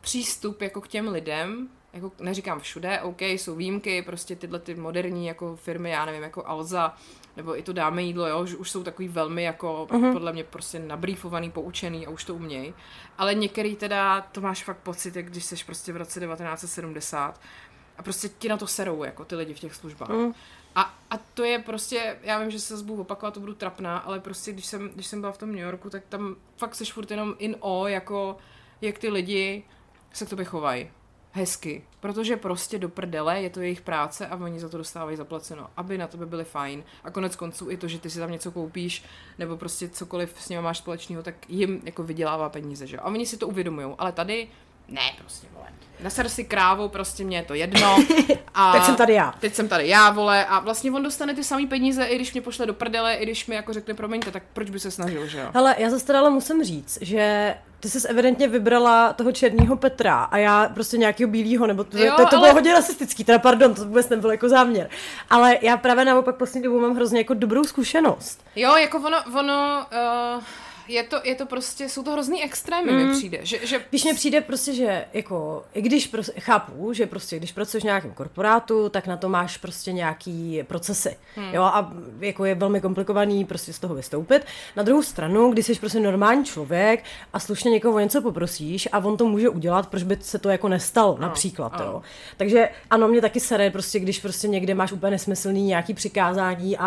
přístup jako k těm lidem, jako neříkám všude, OK, jsou výjimky, prostě tyhle ty moderní jako firmy, já nevím, jako Alza, nebo i to dáme jídlo, jo, že už jsou takový velmi jako, uh-huh. podle mě prostě nabrýfovaný, poučený a už to umějí. Ale některý teda, to máš fakt pocit, jak když seš prostě v roce 1970 a prostě ti na to serou, jako ty lidi v těch službách. Mm. A, a to je prostě, já vím, že se zase budu opakovat, to budu trapná, ale prostě když jsem, když jsem byla v tom New Yorku, tak tam fakt seš furt jenom in o, jako jak ty lidi se k tobě chovají. Hezky. Protože prostě do prdele je to jejich práce a oni za to dostávají zaplaceno, aby na tebe byli fajn. A konec konců i to, že ty si tam něco koupíš, nebo prostě cokoliv s nimi máš společného, tak jim jako vydělává peníze, že jo. A oni si to uvědomují, ale tady ne, prostě, vole. Naser si krávu, prostě mě je to jedno. A Teď jsem tady já. Teď jsem tady já, vole, a vlastně on dostane ty samé peníze, i když mě pošle do prdele, i když mi jako řekne promiňte, tak proč by se snažil, že jo? Hele, já zase teda ale musím říct, že ty jsi evidentně vybrala toho černého Petra a já prostě nějakého bílého, nebo to, Jo, to, to ale- bylo hodně rasistický, teda pardon, to vůbec nebylo jako záměr. Ale já právě naopak poslední dobou mám hrozně jako dobrou zkušenost. Jo, jako ono, ono, uh, je to, je to prostě, jsou to hrozný extrémy, mm. mi přijde, že, že Když mně přijde prostě, že jako, i když prostě, chápu, že prostě, když pracuješ v nějakém korporátu, tak na to máš prostě nějaký procesy, hmm. jo, a jako je velmi komplikovaný prostě z toho vystoupit. Na druhou stranu, když jsi prostě normální člověk a slušně někoho o něco poprosíš a on to může udělat, proč by se to jako nestalo, například, ano. jo. Takže ano, mě taky sere prostě, když prostě někde máš úplně nesmyslný nějaký přikázání a,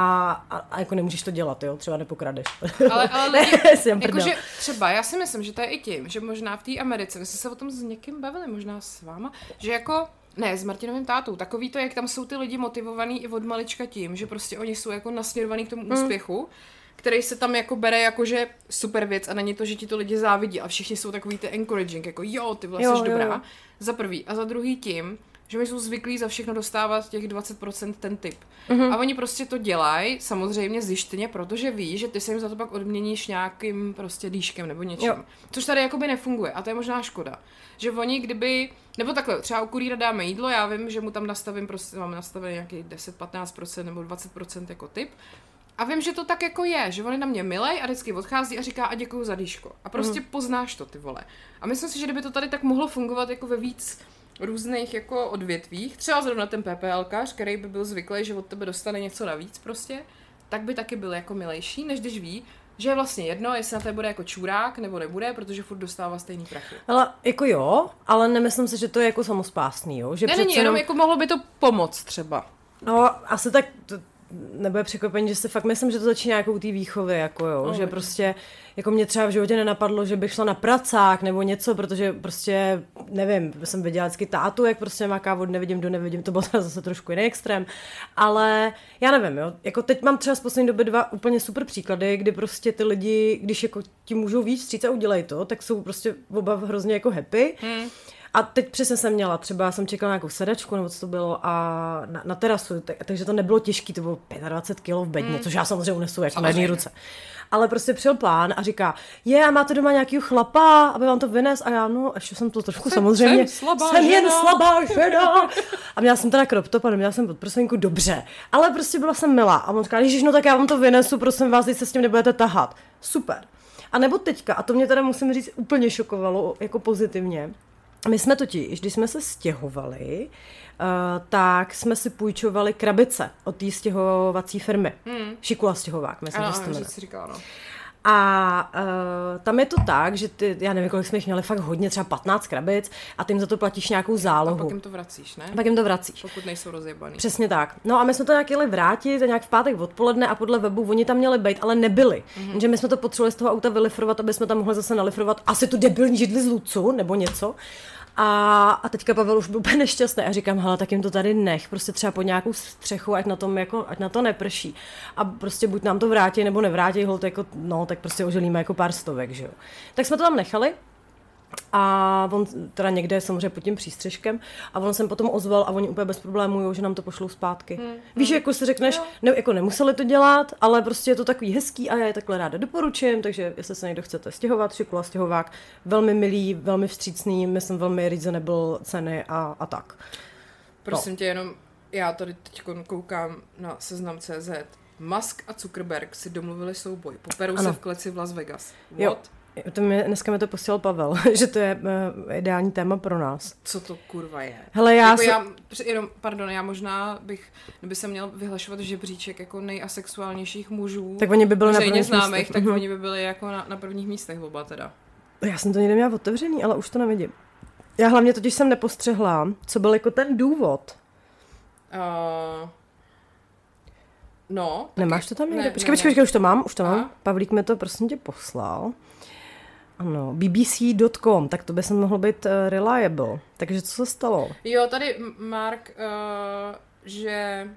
a, a jako nemůžeš to dělat, jo, třeba nepokradeš. Ale, ale lidi, jsem prdel. jakože třeba, já si myslím, že to je i tím, že možná v té Americe, my jsme se o tom s někým bavili, možná s váma, že jako ne, s Martinovým tátou. Takový to, jak tam jsou ty lidi motivovaný i od malička tím, že prostě oni jsou jako nasměrovaný k tomu Hmm. úspěchu, který se tam jako bere jako, že super věc a není to, že ti to lidi závidí a všichni jsou takový ty encouraging, jako jo, ty vlastně jsi jo, dobrá. jo. Za prvý. A za druhý tím, že oni jsou zvyklí za všechno dostávat těch 20% ten typ. Mm-hmm. A oni prostě to dělají, samozřejmě zjištně, protože ví, že ty se jim za to pak odměníš nějakým prostě dýškem nebo něčím. Jo. Což tady jakoby nefunguje a to je možná škoda. Že oni kdyby, nebo takhle, třeba u kurýra dáme jídlo, já vím, že mu tam nastavím, prostě mám nastavený nějaký 10-15% nebo 20% jako typ, a vím, že to tak jako je, že on je na mě milej a vždycky odchází a říká a děkuju za dýško. A prostě mm. poznáš to, ty vole. A myslím si, že kdyby to tady tak mohlo fungovat jako ve víc různých jako odvětvích, třeba zrovna ten PPLkář, který by byl zvyklý, že od tebe dostane něco navíc prostě, tak by taky byl jako milejší, než když ví, že je vlastně jedno, jestli na té bude jako čurák nebo nebude, protože furt dostává stejný prachy. Ale jako jo, ale nemyslím si, že to je jako samospásný, jo? Že ne, není, jenom, jenom jako mohlo by to pomoct třeba. No, asi tak, to, nebude překvapení, že si fakt myslím, že to začíná jako u té výchovy, jako jo, no, že prostě, jako mě třeba v životě nenapadlo, že bych šla na pracák nebo něco, protože prostě, nevím, jsem viděla vždycky tátu, jak prostě má kávu, nevidím, do nevidím, to bylo teda zase trošku jiný extrém, ale já nevím, jo, jako teď mám třeba z poslední doby dva úplně super příklady, kdy prostě ty lidi, když jako ti můžou víc vstříc a udělej to, tak jsou prostě oba hrozně jako happy. Hmm. A teď přesně jsem měla, třeba jsem čekala nějakou sedačku, nebo co to bylo, a na, na terasu, tak, takže to nebylo těžké, to bylo 25 kg v bedně, mm. což já samozřejmě unesu jako na jedné ruce. Ale prostě přijel pán a říká, je, a máte doma nějakého chlapa, aby vám to vynes? A já, no, ještě jsem to trošku jsem, samozřejmě, jsem, slabá jsem žena. jen slabá žena. A měla jsem teda crop top a neměla jsem podprsenku dobře. Ale prostě byla jsem milá. A on říká, že no tak já vám to vynesu, prosím vás, teď se s tím nebudete tahat. Super. A nebo teďka, a to mě teda musím říct úplně šokovalo, jako pozitivně, my jsme totiž, když jsme se stěhovali, uh, tak jsme si půjčovali krabice od té stěhovací firmy. Hmm. Šikula stěhovák, myslím, ano, že to si říkala, no. A uh, tam je to tak, že ty, já nevím, kolik jsme jich měli, fakt hodně, třeba 15 krabic a ty jim za to platíš nějakou zálohu. A pak jim to vracíš, ne? Pak jim to vracíš. Pokud nejsou rozjebaný. Přesně tak. No a my jsme to nějak jeli vrátit, nějak v pátek odpoledne a podle webu oni tam měli být, ale nebyli. Mm-hmm. Že my jsme to potřebovali z toho auta vylifrovat, aby jsme tam mohli zase nalifrovat asi tu debilní židli z Lucu nebo něco. A, a teďka Pavel už byl úplně nešťastný a říkám, hele, tak jim to tady nech, prostě třeba pod nějakou střechu, ať na, tom jako, ať na to neprší. A prostě buď nám to vrátí, nebo nevrátí, hol, jako, no, tak prostě oželíme jako pár stovek, že jo. Tak jsme to tam nechali a on teda někde samozřejmě pod tím přístřežkem a on jsem potom ozval a oni úplně bez problémů, jo, že nám to pošlou zpátky. Hmm. Víš, hmm. jako si řekneš, ne, jako nemuseli to dělat, ale prostě je to takový hezký a já je takhle ráda doporučím, takže jestli se někdo chcete stěhovat, šikula stěhovák, velmi milý, velmi vstřícný, myslím velmi reasonable ceny a, a tak. Prosím no. tě, jenom já tady teď koukám na seznam CZ. Musk a Zuckerberg si domluvili souboj. Poperou se v kleci v Las Vegas. What? Jo. To mě, dneska mi to posílal Pavel, že to je uh, ideální téma pro nás. Co to kurva je? Hele, já, jako se... já jenom, pardon, já možná bych, kdyby se měl vyhlašovat žebříček jako nejasexuálnějších mužů, tak oni by byli na prvních známých, místech. tak mm-hmm. oni by byli jako na, na prvních místech oba teda. Já jsem to někde měla otevřený, ale už to nevidím. Já hlavně totiž jsem nepostřehla, co byl jako ten důvod. Uh, no. Nemáš to tam někde? Ne, počkej, počkej, počkej, už to mám, už to mám. Pavlík mi to prosím tě poslal. Ano, bbc.com, tak to by se mohlo být uh, reliable. Takže co se stalo? Jo, tady Mark, uh, že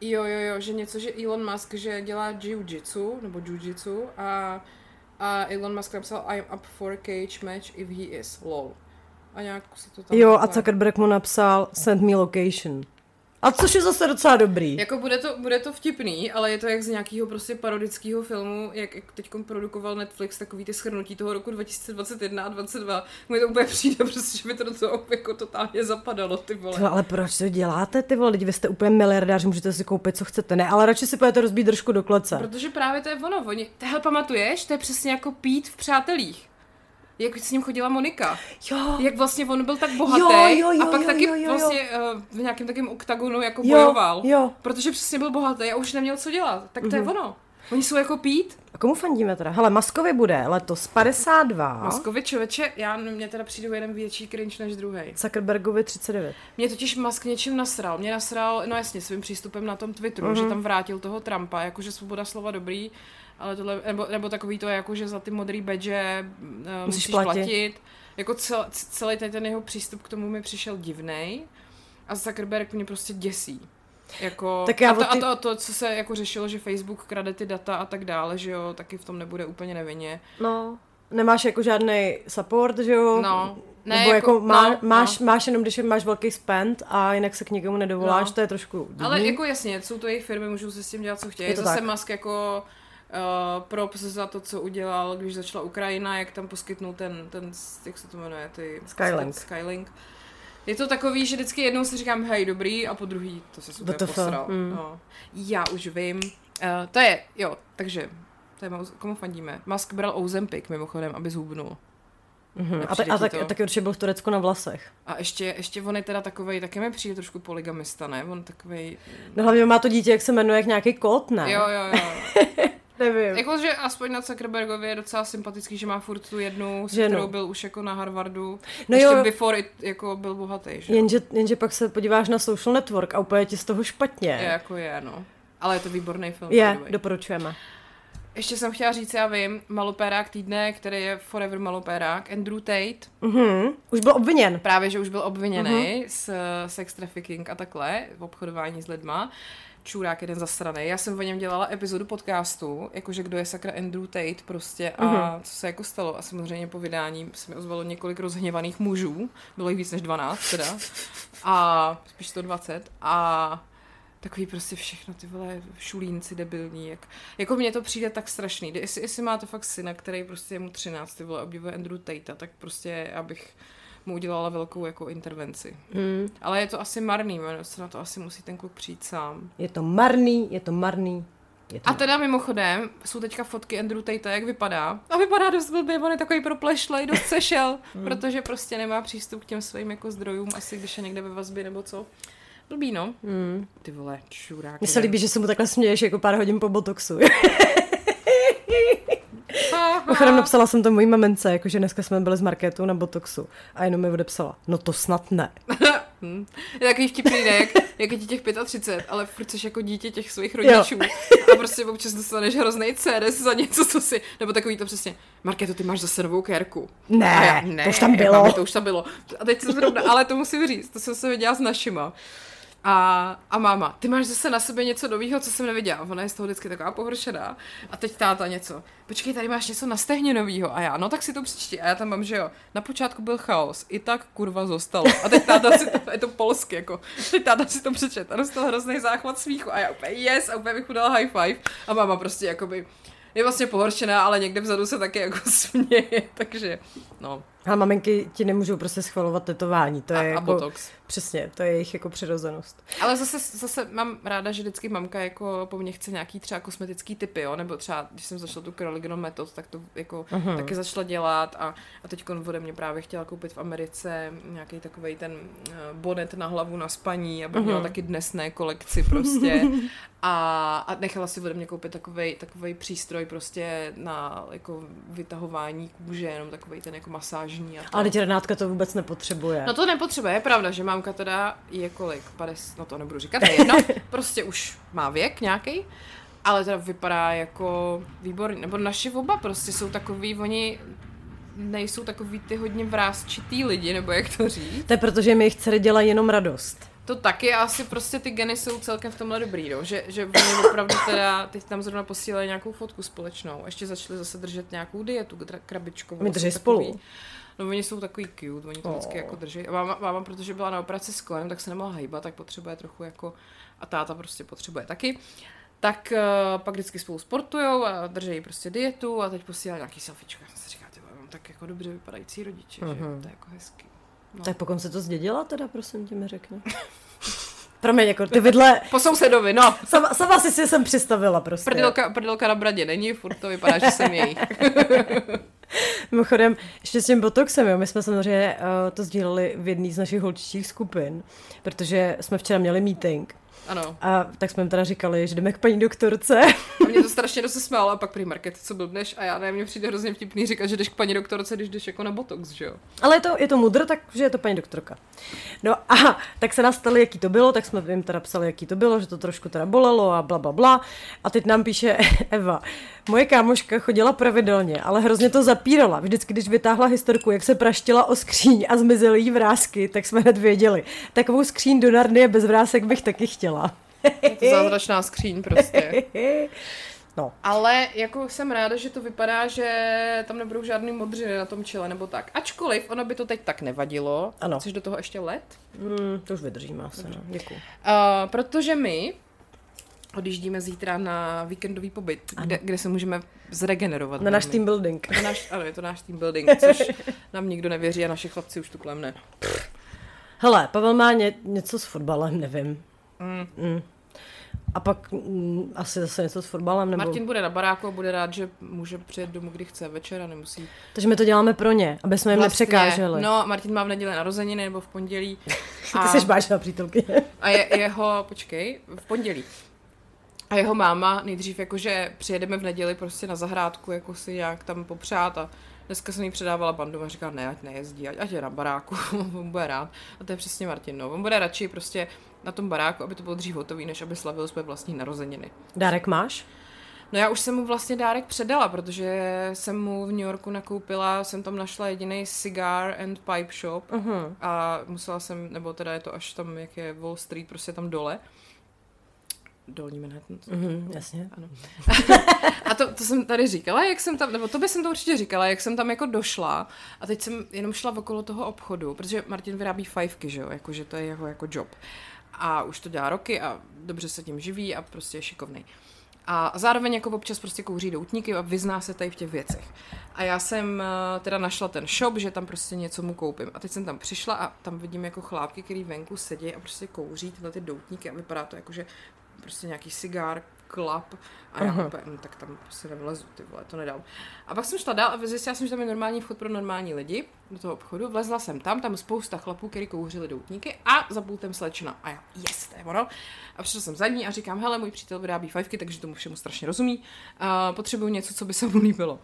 jo, jo, jo, že něco, že Elon Musk, že dělá jiu-jitsu, nebo jiu-jitsu a, a Elon Musk napsal I'm up for a cage match if he is, lol. A nějak se to tam... Jo, a Zuckerberg mu napsal send me location. A což je zase docela dobrý. Jako bude to, bude to vtipný, ale je to jak z nějakého prostě parodického filmu, jak, jak teď produkoval Netflix, takový ty schrnutí toho roku 2021 a 2022. Mi to úplně přijde, prostě, že by to do toho jako totálně zapadalo, ty vole. To, ale proč to děláte, ty vole? Lidi, vy jste úplně miliardář, můžete si koupit, co chcete. Ne, ale radši si pojďte rozbít držku do klece. Protože právě to je ono. Oni, tehle pamatuješ, to je přesně jako pít v přátelích jak s ním chodila Monika. Jo. Jak vlastně on byl tak bohatý jo, jo, jo, a pak jo, taky jo, jo, vlastně uh, v nějakém takém oktagonu jako jo, bojoval. Jo. Protože přesně byl bohatý a už neměl co dělat. Tak to mm-hmm. je mhm. ono. Oni jsou jako pít. A komu fandíme teda? Hele, Maskovi bude letos 52. Maskovi člověče, já, mě teda přijdu jeden větší cringe než druhý. Zuckerbergovi 39. Mě totiž Musk něčím nasral. Mě nasral, no jasně, svým přístupem na tom Twitteru, mm-hmm. že tam vrátil toho Trumpa, jakože svoboda slova dobrý, ale tohle, nebo, nebo takový to jako, že za ty modrý badge uh, musíš, musíš platit. platit. Jako cel, celý ten jeho přístup k tomu mi přišel divnej a Zuckerberg mě prostě děsí. Jako, tak já a, to, ty... a, to, a to, co se jako řešilo, že Facebook krade ty data a tak dále, že jo, taky v tom nebude úplně nevinně. No, nemáš jako žádný support, že jo? No. Ne, Nebo jako- jako, má, no, máš, no. máš jenom, když máš velký spend a jinak se k někomu nedovoláš, No. to je trošku divný. Ale jako jasně, jsou to jejich firmy, můžou si s tím dělat, co chtějí. Je to Zase tak. Musk jako uh, props za to, co udělal, když začala Ukrajina, jak tam poskytnul ten, ten jak se to jmenuje, ty... Skylink. Skylink. Je to takový, že vždycky jednou si říkám, hej, dobrý, a po druhý to se super posral. mm. No. Já už vím. Uh, to je, jo, takže, to je, komu fandíme? Musk bral Ozempic, mimochodem, aby zhubnul. Mhm. A, tak, a tak, to? taky určitě byl v Turecku na vlasech. A ještě, ještě on je teda takovej, taky mi přijde trošku polygamista, ne? On takovej... No hlavně má to dítě, jak se jmenuje, jak nějaký kot, ne? Jo, jo, jo. Nevím. Jakože aspoň na Zuckerbergově je docela sympatický, že má furt tu jednu, s Ženu. kterou byl už jako na Harvardu. No No ještě jo. before it, jako byl bohatý, že? Jenže, jenže pak se podíváš na social network a úplně ti z toho špatně. Je, jako je, no. Ale je to výborný film. Je, doporučujeme. Ještě jsem chtěla říct, já vím, malopérák týdne, který je forever malopérák, Andrew Tate, Mhm. Už byl obviněn. právě, že už byl obviněný Mhm. uh-huh. z eh, sex trafficking a takhle, v obchodování s lidma. Čurák jeden zasraný. Já jsem o něm dělala epizodu podcastu, jakože kdo je sakra Andrew Tate prostě a Mhm. co se jako stalo. A samozřejmě po vydání se mi ozvalo několik rozhněvaných mužů, bylo jich víc než 12 teda, a spíš 120 a takový prostě všechno ty vole šulínci debilní, jak, jako mně to přijde tak strašný. Jestli, jestli máte fakt syna, který prostě je mu 13, ty vole, obdivuje Andrew Tate, tak prostě abych mu udělala velkou jako intervenci. Mm. Ale je to asi marný, se na to asi musí ten kluk přijít sám. Je to marný, je to marný. Je to A teda mimochodem, jsou teďka fotky Andrew Tate, jak vypadá. A vypadá dost blbě, on je takový proplešlej, dost sešel, protože prostě nemá přístup k těm svým jako zdrojům, asi když je někde ve vazbě nebo co. Blbý, no. Mm. Ty vole, čurák. Mně se líbí, že se mu takhle směješ jako pár hodin po botoxu. Mimochodem napsala jsem to mojí mamence, jakože dneska jsme byli z marketu na botoxu a jenom mi odepsala, no to snad ne. Hm. Je takový vtipný, ne? Jak, jak je ti těch 35, ale furt jsi jako dítě těch svých rodičů. A prostě občas dostaneš hrozný CRS za něco, co si... Nebo takový to přesně, Marketo, ty máš zase novou kérku. Ne, já, to už tam bylo. Mami, to už tam bylo. A teď jsem zrovna, ale to musím říct, to jsem se viděla s našima. A, a máma, ty máš zase na sebe něco nového, co jsem neviděla. Ona je z toho vždycky taková pohoršená. A teď táta něco. Počkej, tady máš něco na stehně novýho. A já, no tak si to přečti. A já tam mám, že jo. Na počátku byl chaos. I tak kurva zostalo. A teď táta si to, je to polsky, jako. Teď táta si to přečet. A dostal hrozný záchvat smíchu. A já úplně yes, a úplně bych mu dala high five. A máma prostě jakoby je vlastně pohoršená, ale někde vzadu se taky jako směje, takže no. A maminky ti nemůžou prostě schvalovat tetování, to je A, a jako, botox. přesně, to je jejich jako přirozenost. Ale zase, zase mám ráda, že vždycky mamka jako po mně chce nějaký třeba kosmetický typy, jo? nebo třeba, když jsem začala tu Curligon metod, tak to jako uh-huh. taky začala dělat a, a teď ode mě právě chtěla koupit v Americe nějaký takový ten eh, bonet na hlavu na spaní, aby měla Mhm. taky dnesné kolekci prostě a, a nechala si ode mě koupit takový takovej přístroj prostě na jako vytahování kůže, jenom takový ten jako masážní a to. Ale teď Renátka to vůbec nepotřebuje. No to nepotřebuje, je pravda, že mámka teda je kolik, 50, no to nebudu říkat, je jedno, prostě už má věk nějaký, ale teda vypadá jako výborný, nebo naši oba prostě jsou takový, oni nejsou takový ty hodně vrázčitý lidi, nebo jak to říct. To je proto, že mi jejich dcery dělají jenom radost. To taky a asi prostě ty geny jsou celkem v tomhle dobrý, no. že, že oni opravdu teda, teď tam zrovna posílají nějakou fotku společnou, ještě začali zase držet nějakou dietu kra- krabičkovou. Jsou drží takový- spolu. No oni jsou takový cute, oni to vždycky Oh. jako drží. A máma, máma, protože byla na operaci s kolenem, tak se nemohla hýbat, tak potřebuje trochu jako, a táta prostě potřebuje taky. Tak uh, pak vždycky spolu sportujou a drží prostě dietu a teď posílají nějaký selfiečko. Já jsem si říkala, ty mám tak jako dobře vypadající rodiče, že Mhm. to je jako hezký. No. Tak pokud se to zdědila teda, prosím tě mi řekni. Promiň, jako ty vidle, Po sousedovi, no. sama, sama si si sem přistavila prostě. Prdelka, prdelka na bradě není, furt to vypadá, že jsem jejich. Mimochodem, ještě s tím botoxem, jo, my jsme samozřejmě uh, to sdíleli v jedné z našich holčičích skupin, protože jsme včera měli meeting Ano. a tak jsme jim teda říkali, že jdeme k paní doktorce. A mě to strašně dost se smálo a pak prý market, co blbneš a já ne, mně přijde hrozně vtipný říkat, že jdeš k paní doktorce, když jdeš jako na botox, že jo? Ale je to, je to mudr, takže je to paní doktorka. No a tak se nás ptali, jaký to bylo, tak jsme jim teda psali, jaký to bylo, že to trošku teda bolelo a bla, bla, bla. A teď nám píše Eva, moje kámoška chodila pravidelně, ale hrozně to zapírala. Vždycky, když vytáhla historku, jak se praštila o skříň a zmizely jí vrázky, tak jsme hned věděli. Takovou skříň do Narnie bez vrásek bych taky chtěla. Je to zázračná skříň prostě. No. Ale jako jsem ráda, že to vypadá, že tam nebudou žádný modřiny na tom čele nebo tak. Ačkoliv ono by to teď tak nevadilo. Ano. Chceš do toho ještě let? Mm, to už vydržíme asi, no. Děkuji. Uh, protože my odjíždíme zítra na víkendový pobyt, kde, kde se můžeme zregenerovat. Na náš team building. Na náš, ano, je to náš team building, což nám nikdo nevěří a naši chlapci už tu klemne. Hele, Pavel má ně, něco s fotbalem, nevím. Mm. Mm. A pak mm, asi zase něco s fotbalem, nebo... Martin bude na baráku a bude rád, že může přijet domů, kdy chce večer a nemusí. Takže my to děláme pro ně, aby jsme jim nepřekáželi. No, Martin má v neděli narozeniny nebo v pondělí. Ty jsi báčná přítelkyně. A je, jeho, počkej, v pondělí. A jeho máma nejdřív jakože přijedeme v neděli prostě na zahrádku, jako si nějak tam popřát a dneska jsem jí předávala bandu a říká, ne, ať nejezdí, ať, ať je na baráku, on bude rád. A to je přesně Martin, no. On bude radši prostě na tom baráku, aby to bylo dřív hotový, než aby slavil své vlastní narozeniny. Dárek máš? No já už jsem mu vlastně dárek předala, protože jsem mu v New Yorku nakoupila, jsem tam našla jediný cigar and pipe shop Uh-huh. a musela jsem, nebo teda je to až tam, jak je Wall Street, prostě tam dole. Dolní Manhattan. Mhm, jasně. Ano. a to, to jsem tady říkala, jak jsem tam, nebo to by jsem to určitě říkala, jak jsem tam jako došla a teď jsem jenom šla okolo toho obchodu, protože Martin vyrábí fajfky, že jo, jakože to je jeho jako job. A už to dělá roky a dobře se tím živí a prostě je šikovný. A zároveň jako občas prostě kouří doutníky a vyzná se tady v těch věcech. A já jsem eh, teda našla ten shop, že tam prostě něco mu koupím. A teď jsem tam přišla a tam vidím jako chlápky, který venku sedí a prostě kouří tyhle ty doutníky a vypadá to jako, že prostě nějaký cigár, klap a já Aha. úplně, "Hm, tak tam prostě nevlezu, ty vole, to nedám. A pak jsem šla dál a zjistila jsem, že tam je normální vchod pro normální lidi do toho obchodu. Vlezla jsem tam, tam spousta chlapů, který kouřili doutníky a za pultem slečna. A já, yes, to je ono. A přišla jsem za ní a říkám, hele, můj přítel vyrábí fajfky, takže tomu všemu strašně rozumí. A potřebuju něco, co by se mu líbilo.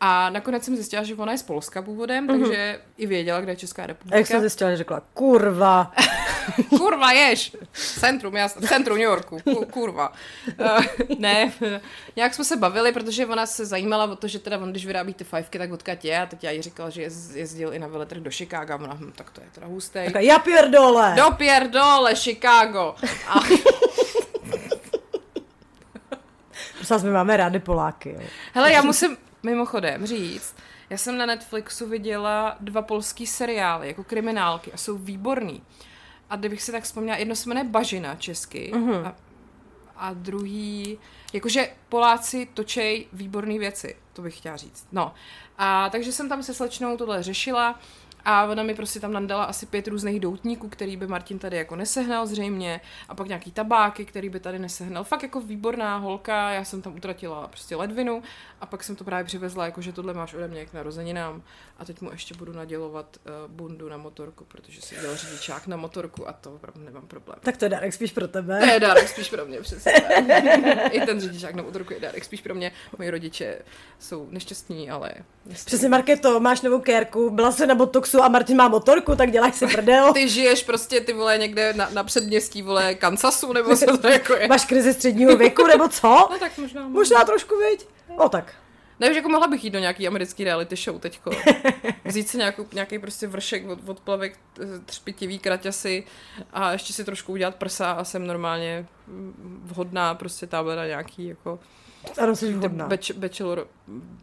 A nakonec jsem zjistila, že ona je z Polska původem, takže i věděla, kde je Česká A jak republika. jsem zjistila, že řekla, kurva. Kurva, ješ! Centrum, jasně, centrum New Yorku, ku, kurva. Uh, ne, nějak jsme se bavili, protože ona se zajímala o to, že teda on, když vyrábí ty fajfky, tak odkud je. A teď já jí říkala, že jez- jezdil i na veletrh do Chicaga. A ona, hm, tak to je teda hustý. Řekla, já pierdole. Do dole, Chicago. A Prosím my máme rádi Poláky. Jo. hele, já musím mimochodem říct, já jsem na Netflixu viděla dva polský seriály, jako kriminálky a jsou výborný. A kdybych si tak vzpomněla, jedno se jmenuje Bažina česky Mhm. a, a druhý, jakože Poláci točej výborné věci, to bych chtěla říct. No, a takže jsem tam se slečnou tohle řešila a ona mi prostě tam nadala asi pět různých doutníků, který by Martin tady jako nesehnal zřejmě a pak nějaký tabáky, který by tady nesehnal. Fakt jako výborná holka, já jsem tam utratila prostě ledvinu a pak jsem to právě přivezla, jako že tohle máš ode mě k narozeninám a teď mu ještě budu nadělovat uh, bundu na motorku, protože si dělal řidičák na motorku a to opravdu nemám problém. Tak to je dárek spíš pro To tebe. je dárek spíš pro mě, přesně. I ten řidičák na motorku je dárek spíš pro mě. Moji rodiče jsou nešťastní, ale... Přesně, Marketo, máš novou kérku, byla jsi na botoxu a Martin má motorku, tak děláš si prdel. Ty žiješ prostě, ty vole, někde na, na předměstí, vole, Kansasu, nebo co to jako je. Máš krizi středního věku, nebo co? No tak možná. Možná trošku, viď? No tak. Ne, už jako mohla bych jít do nějaký americký reality show teďko. Vzít si nějakou, nějaký prostě vršek od, od plavek, třpitivý kraťasy a ještě si trošku udělat prsa a jsem normálně vhodná prostě tábora nějaký jako Ano, jsi vhodná. bachelor,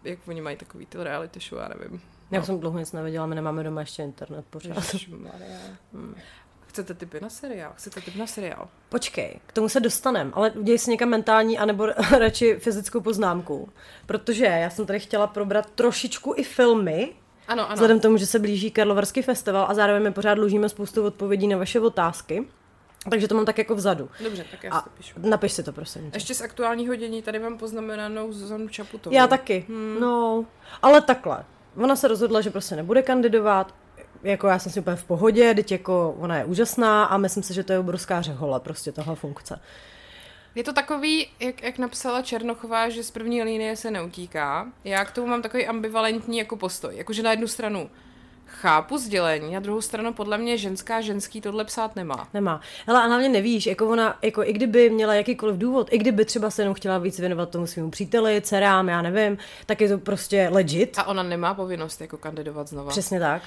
jak oni mají takový ty reality show, já nevím. Já jsem dlouho nic nevěděla, my nemáme doma ještě internet pořád. Ježišmarja. Hmm. Chcete typy na seriál? Chcete typ na seriál? Počkej, k tomu se dostanem, ale udělej si někam mentální anebo radši fyzickou poznámku. Protože já jsem tady chtěla probrat trošičku i filmy, Ano, ano. vzhledem tomu, že se blíží Karlovarský festival a zároveň mi pořád dlužíme spoustu odpovědí na vaše otázky. Takže to mám tak jako vzadu. Dobře, tak já A si to píšu. napiš si to, prosím. tě. Ještě z aktuálního dění tady mám poznamenanou Zuzanu Čaputovou. Já taky. Hmm. No, ale takhle. Ona se rozhodla, že prostě nebude kandidovat. Jako já jsem si úplně v pohodě, teď jako ona je úžasná a myslím si, že to je obrovská řehola prostě tahle funkce. Je to takový, jak, jak napsala Černochová, že z první linie se neutíká. Já k tomu mám takový ambivalentní jako postoj. Jakože na jednu stranu chápu sdělení, na druhou stranu podle mě ženská ženský tohle psát nemá. Nemá. Hele, a hlavně nevíš, jako ona, jako i kdyby měla jakýkoliv důvod, i kdyby třeba se jenom chtěla víc věnovat tomu svým příteli, dcerám, já nevím, tak je to prostě legit. A ona nemá povinnost jako kandidovat znova. Přesně tak.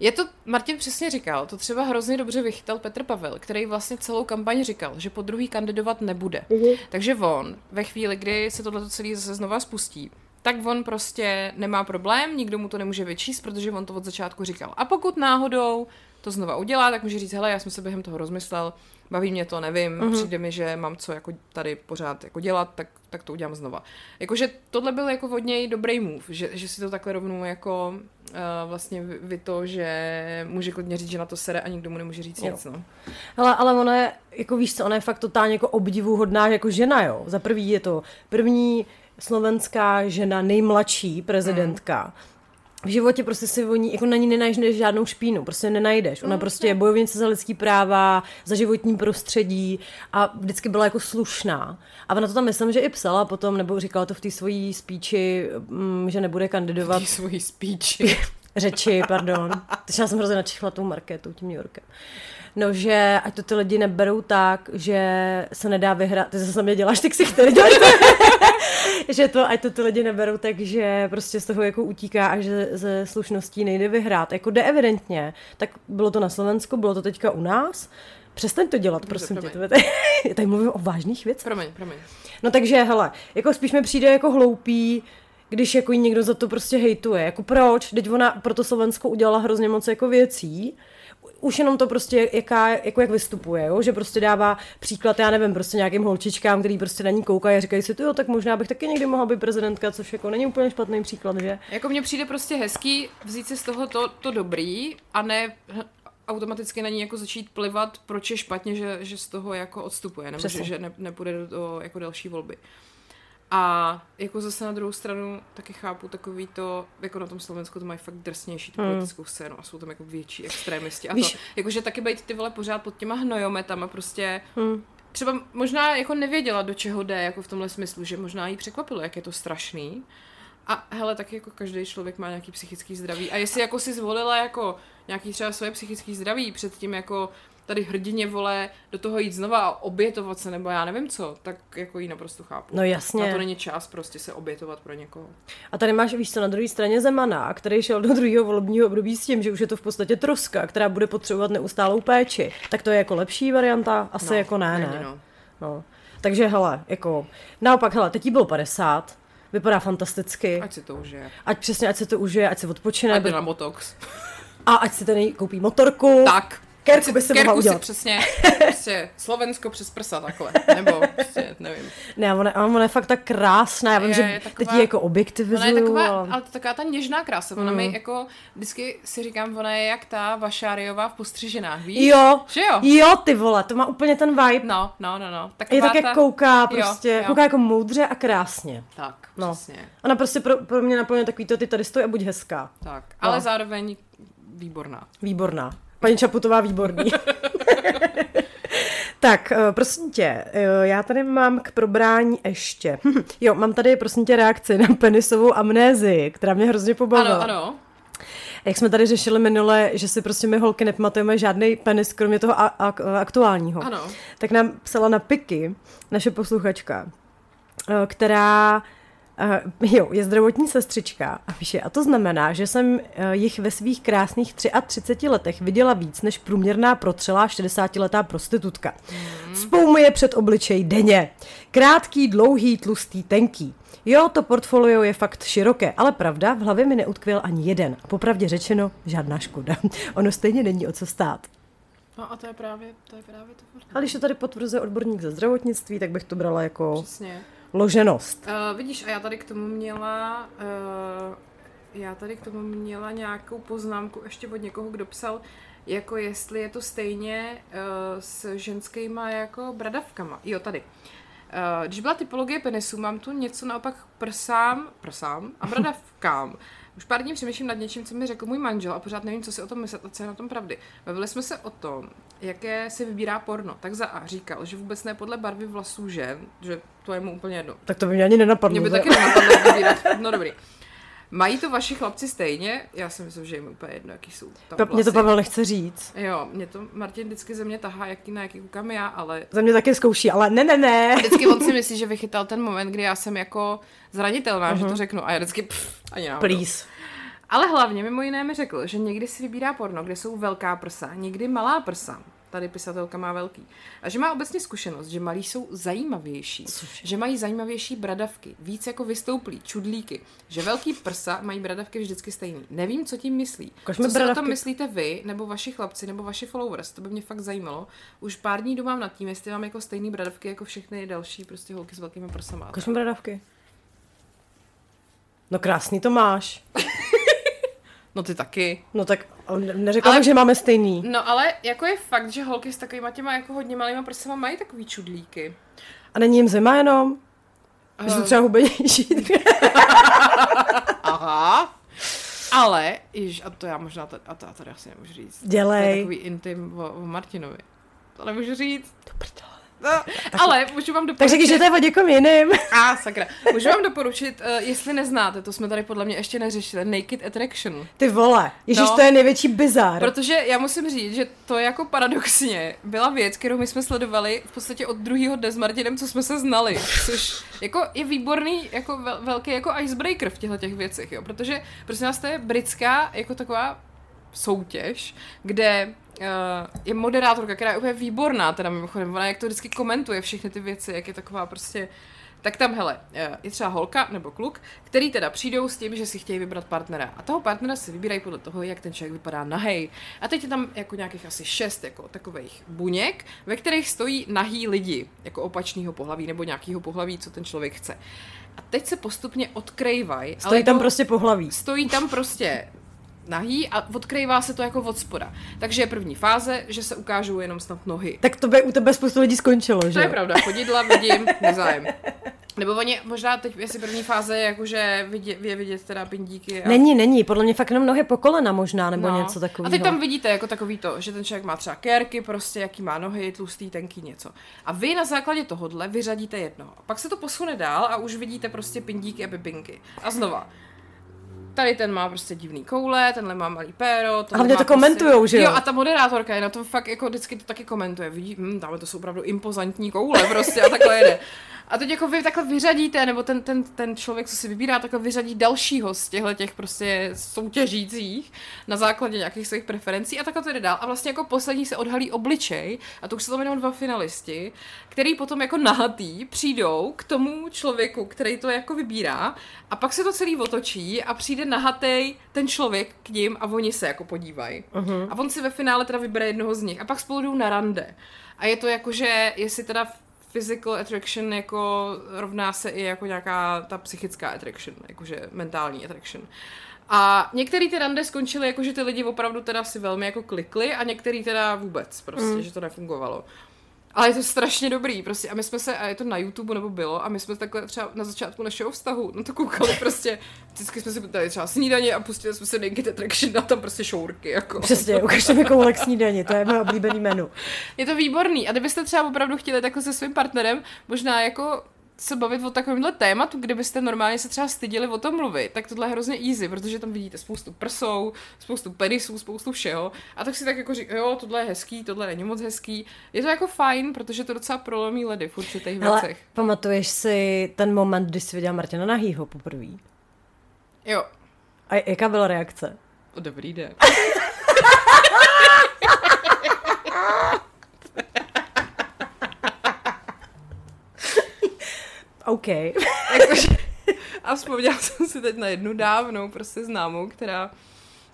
Je to, Martin přesně říkal, to třeba hrozně dobře vychytal Petr Pavel, který vlastně celou kampaň říkal, že po druhý kandidovat nebude. Mhm. Takže on, ve chvíli, kdy se tohle celé zase znova spustí, tak on prostě nemá problém, nikdo mu to nemůže vyčíst, protože on to od začátku říkal. A pokud náhodou to znova udělá, tak může říct, hele, já jsem se během toho rozmyslel, baví mě to, nevím, Mhm. přijde mi, že mám co jako tady pořád jako dělat, tak, tak to udělám znova. Jakože tohle byl jako od něj dobrý move, že, že si to takhle rovnou jako uh, vlastně vy, vy to, že může klidně říct, že na to sere a nikdo mu nemůže říct Jo. nic, no. Hele, ale ona je, jako víš co, ona je fakt totálně jako obdivuhodná jako žena, jo. Za prvý je to první slovenská žena, nejmladší prezidentka. V životě prostě si o ní, jako na ní nenajdeš žádnou špínu, prostě nenajdeš. Ona prostě je bojovnice za lidský práva, za životní prostředí a vždycky byla jako slušná. A ona to tam myslím, že i psala potom, nebo říkala to v té svojí spíči, mm, že nebude kandidovat Tý svojí speechi. řeči, pardon. Teď já jsem hrozně načichla tou marketou, tím New Yorkem. No, že ať to ty lidi neberou tak, že se nedá vyhrát, ty zase mě děláš ty ksichty, děláš to, že to, ať to ty lidi neberou tak, že prostě z toho jako utíká a že ze slušností nejde vyhrát. Jako jde evidentně, tak bylo to na Slovensku, bylo to teďka u nás, Přestaň to dělat, prosím tě. promiň. To je- Já tady mluvím o vážných věcech. Promiň, promiň. No takže, hele, jako spíš mi přijde jako hloupý, když jako někdo za to prostě hejtuje. Jako proč? Teď ona pro to Slovensko udělala hrozně moc jako věcí. Už jenom to prostě, jaká, jako jak vystupuje, jo? že prostě dává příklad, já nevím, prostě nějakým holčičkám, který prostě na ní koukají a říkají si, jo, tak možná bych taky někdy mohla být prezidentka, což jako není úplně špatný příklad, že? Jako mně přijde prostě hezký vzít si z toho to, to dobrý a ne automaticky na ní jako začít plivat, proč je špatně, že, že z toho jako odstupuje, nebo Přesně. že, že ne, nepůjde do, do jako další volby. A jako zase na druhou stranu taky chápu takový to, jako na tom Slovensku to mají fakt drsnější tu Hmm. politickou scénu a jsou tam jako větší extrémisti a Víš- to, jakože taky být ty vole pořád pod těma hnojometama prostě Hm. třeba možná jako nevěděla, do čeho jde, jako v tomhle smyslu, že možná jí překvapilo, jak je to strašný. A hele, tak jako každý člověk má nějaký psychický zdraví. A jestli jako si zvolila jako nějaký třeba svoje psychický zdraví před tím jako tady hrdině vole do toho jít znova a obětovat se, nebo já nevím co, tak jako jí naprosto chápu. No jasně. Na to není čas prostě se obětovat pro někoho. A tady máš, víš co, na druhé straně Zemana, který šel do druhého volebního období s tím, že už je to v podstatě troska, která bude potřebovat neustálou péči. Tak to je jako lepší varianta? Asi No, jako ne, ne. no. No. Takže hele, jako, naopak, hele, teď jí bylo 50, vypadá fantasticky. Ať si to užije. Ať přesně, ať se to užije, ať se odpočine Ať jde na botox. a ať si ten koupí motorku. Tak. Kerku by si mohla Kerku si udělat. přesně, prostě Slovensko přes prsa takhle, nebo prostě, nevím. Ne, ona, ona je fakt tak krásná, já vím, Je, že je teď taková- ji jako Ona je objektivizuju, taková, ale... ale taková ta něžná krása. Ona Mm. mi jako, vždycky si říkám, ona je jak ta Vašáriová v postřiženách, víš? Jo, Že jo? jo, ty vole, to má úplně ten vibe. No, no, no, no. Taková Je tak, jak ta... kouká Jo, prostě, jo. kouká jako moudře a krásně. Tak, No. přesně. Ona prostě pro, pro mě naplňuje takový to, ty tady stojí a buď hezká. Tak, ale No. zároveň výborná. Výborná. Paní Čaputová výborný. tak, eh, prosím tě, eh, já tady mám k probrání ještě. jo, mám tady, prosím tě, reakci na penisovou amnézii, která mě hrozně pobavila. Ano, ano. Jak jsme tady řešili minule, že si prostě my holky nepamatujeme žádný penis, kromě toho a- a- aktuálního. Ano. Tak nám psala na piky naše posluchačka, eh, která Uh, jo, je zdravotní sestřička a píše, a to znamená, že jsem uh, jich ve svých krásných 33 letech viděla víc než průměrná protřelá 60-letá prostitutka. Mm. Spou mi je před obličej denně. Krátký, dlouhý, tlustý, tenký. Jo, to portfolio je fakt široké, ale pravda, v hlavě mi neutkvěl ani jeden. A popravdě řečeno, žádná škoda. ono stejně není o co stát. No a to je právě, to je právě to. Ale když to tady potvrzuje odborník ze zdravotnictví, tak bych to brala jako Přesně. Loženost. Uh, vidíš, a já tady k tomu měla, uh, já tady k tomu měla nějakou poznámku ještě od někoho, kdo psal, jako jestli je to stejně uh, s ženskýma jako bradavkama. Jo, tady. Uh, když byla typologie penisů, mám tu něco naopak k prsám, prsám a bradavkám. Už pár dní přemýšlím nad něčím, co mi řekl můj manžel a pořád nevím, co si o tom myslet a co je na tom pravdy. Bavili jsme se o tom, jaké si vybírá porno. Tak za A říkal, že vůbec ne podle barvy vlasů žen, že to je mu úplně jedno. Tak to by mě ani nenapadlo. Mě by taky nenapadlo vybírat. No dobrý. Mají to vaši chlapci stejně? Já si myslím, že jim je úplně jedno, jaký jsou tam Pa- Mě to. Pavel nechce říct. Jo, mě to Martin vždycky ze mě tahá, jaký na jaký koukám já, ale Za mě taky zkouší, ale ne, ne, ne. vždycky on si myslí, že vychytal ten moment, kdy já jsem jako zranitelná, Mhm. že to řeknu a já vždycky pff, ani náhodou. Please. Ale hlavně mimo jiné mi řekl, že někdy si vybírá porno, kde jsou velká prsa, někdy malá prsa. Tady pisatelka má velký. A že má obecně zkušenost, že malí jsou zajímavější. Což? Že mají zajímavější bradavky, víc jako vystouplí, čudlíky. Že velký prsa mají bradavky vždycky stejný. Nevím, co tím myslí. Ukaž mi co si o tom bradavky. myslíte vy, nebo vaši chlapci, nebo vaši followers? To by mě fakt zajímalo. Už pár dní domám nad tím, jestli mám jako stejný bradavky jako všechny další prostě holky s velkými prsama. Mi bradavky. No krásný to máš. No ty taky. No tak neřekla Ale- jsem, že máme stejný. No ale jako je fakt, že holky s takovýma těma jako hodně malýma prsama mají takový čudlíky. A není jim zima jenom? Že jsou třeba hubenější. Aha. Ale, již, a to já možná, t- a to já tady asi nemůžu říct. To je Dělej. takový intim o, o Martinovi. To nemůžu říct. Do prdele. No, ale můžu vám doporučit. Tak řekni, že to je o někom jiným. A, sakra. Můžu vám doporučit, uh, jestli neznáte, to jsme tady podle mě ještě neřešili, Naked Attraction. Ty vole. Ježíš, No. to je největší bizár. Protože já musím říct, že to jako paradoxně byla věc, kterou my jsme sledovali v podstatě od druhého dne s Martinem, co jsme se znali, což jako je výborný, jako vel, velký jako icebreaker v těchto těch věcech, jo, protože prosím vás, to je britská jako taková soutěž, kde je moderátorka, která je úplně výborná, teda mimochodem, ona jak to vždycky komentuje všechny ty věci, jak je taková prostě tak tam, hele, eh, je třeba holka nebo kluk, který teda přijdou s tím, že si chtějí vybrat partnera. A toho partnera si vybírají podle toho, jak ten člověk vypadá nahej. A teď je tam jako nějakých asi šest jako takových buněk, ve kterých stojí nahý lidi, jako opačného pohlaví nebo nějakého pohlaví, co ten člověk chce. A teď se postupně odkrývají. Stojí tam jako- prostě pohlaví. stojí tam prostě nahý a odkrývá se to jako od spoda. Takže je první fáze, že se ukážou jenom snad nohy. Tak to by u tebe spoustu lidí skončilo, že? To je pravda, chodidla vidím, nezájem. Nebo oni možná teď, jestli první fáze je jakože vidět, je vidět teda pindíky. A... Není, není, podle mě fakt jenom nohy po kolena možná, nebo něco takového. No. A teď tam vidíte jako takový to, že ten člověk má třeba kérky, prostě jaký má nohy, tlustý, tenký, něco. A vy na základě tohohle vyřadíte jednoho. A pak se to posune dál a už vidíte prostě pindíky a bibinky. A znova. Tady ten má prostě divný koule, tenhle má malý péro. hlavně má to prostě... komentujou, že jo? Jo, a ta moderátorka je na tom fakt jako vždycky to taky komentuje. Vidí, hm, tamhle to jsou opravdu impozantní koule prostě a takhle jede. A teď jako vy takhle vyřadíte, nebo ten, ten, ten člověk, co si vybírá, takhle vyřadí dalšího z těchto těch prostě soutěžících na základě nějakých svých preferencí a takhle to jde dál. A vlastně jako poslední se odhalí obličej a to už jsou tam jenom dva finalisti, který potom jako nahatý přijdou k tomu člověku, který to jako vybírá a pak se to celý otočí a přijde nahatej ten člověk k ním a oni se jako podívají. Uh-huh. A on si ve finále teda vybere jednoho z nich a pak spolu jdou na rande. A je to jako, že jestli teda physical attraction jako rovná se i jako nějaká ta psychická attraction, jakože mentální attraction. A některý ty rande skončily jako, že ty lidi opravdu teda si velmi jako klikli a některý teda vůbec prostě, mm. že to nefungovalo. Ale je to strašně dobrý, prostě. A my jsme se, a je to na YouTube nebo bylo, a my jsme takhle třeba na začátku našeho vztahu, no to koukali prostě, vždycky jsme si dali třeba snídaně a pustili jsme se Naked Attraction a tam prostě šourky, jako. Přesně, ukažte mi koulek snídaní, to je moje oblíbený menu. Je to výborný. A kdybyste třeba opravdu chtěli takhle se svým partnerem možná jako se bavit o takovémhle tématu, kdybyste normálně se třeba stydili o tom mluvit, tak tohle je hrozně easy, protože tam vidíte spoustu prsou, spoustu penisů, spoustu všeho. A tak si tak jako říkáte, jo, tohle je hezký, tohle není moc hezký. Je to jako fajn, protože to docela prolomí ledy v určitých Ale věcech. pamatuješ si ten moment, kdy jsi viděla Martina Nahýho poprvé? Jo, A jaká byla reakce? dobrý den. OK. Jakože, a vzpomněla jsem si teď na jednu dávnou prostě známou, která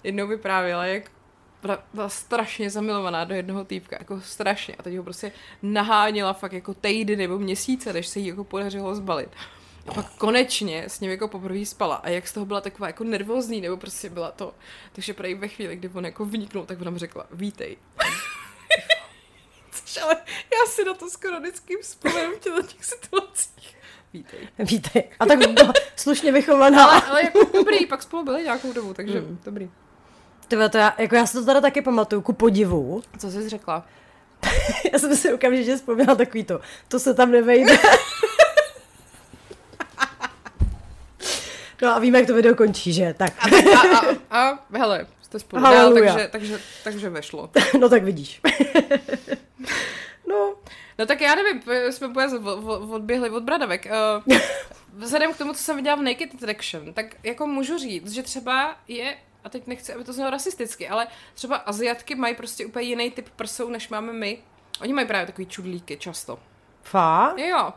jednou vyprávěla, jak byla- strašně zamilovaná do jednoho týpka, jako strašně. A teď ho prostě naháněla fakt jako týdny nebo měsíce, než se jí jako podařilo zbalit. A pak konečně s ním jako poprvé spala. A jak z toho byla taková jako nervózní, nebo prostě byla to. Takže prej ve chvíli, kdy on jako vniknul, tak ona řekla, vítej. Což ale já si na to skoro vždycky vzpomínám v těch situacích. Vítej. Víte, a tak byla slušně vychovaná. Ale, ale jako dobrý, pak spolu byli nějakou dobu, takže mm. dobrý. Tyhle, to já, jako já si to teda taky pamatuju, ku podivu. Co jsi řekla? Já jsem si okamžitě vzpomněla takový to, to se tam nevejde. No a víme, jak to video končí, že? Tak, A, a, a, a hele, jste spolu dál, takže, takže, takže vešlo. no tak vidíš. no, No tak já nevím, jsme úplně od- odběhli od bradavek. Uh, vzhledem k tomu, co jsem viděla v Naked Attraction, tak jako můžu říct, že třeba je a teď nechci, aby to znělo rasisticky, ale třeba Aziatky mají prostě úplně jiný typ prsou, než máme my. Oni mají právě takový čudlíky často. Fakt? Jo,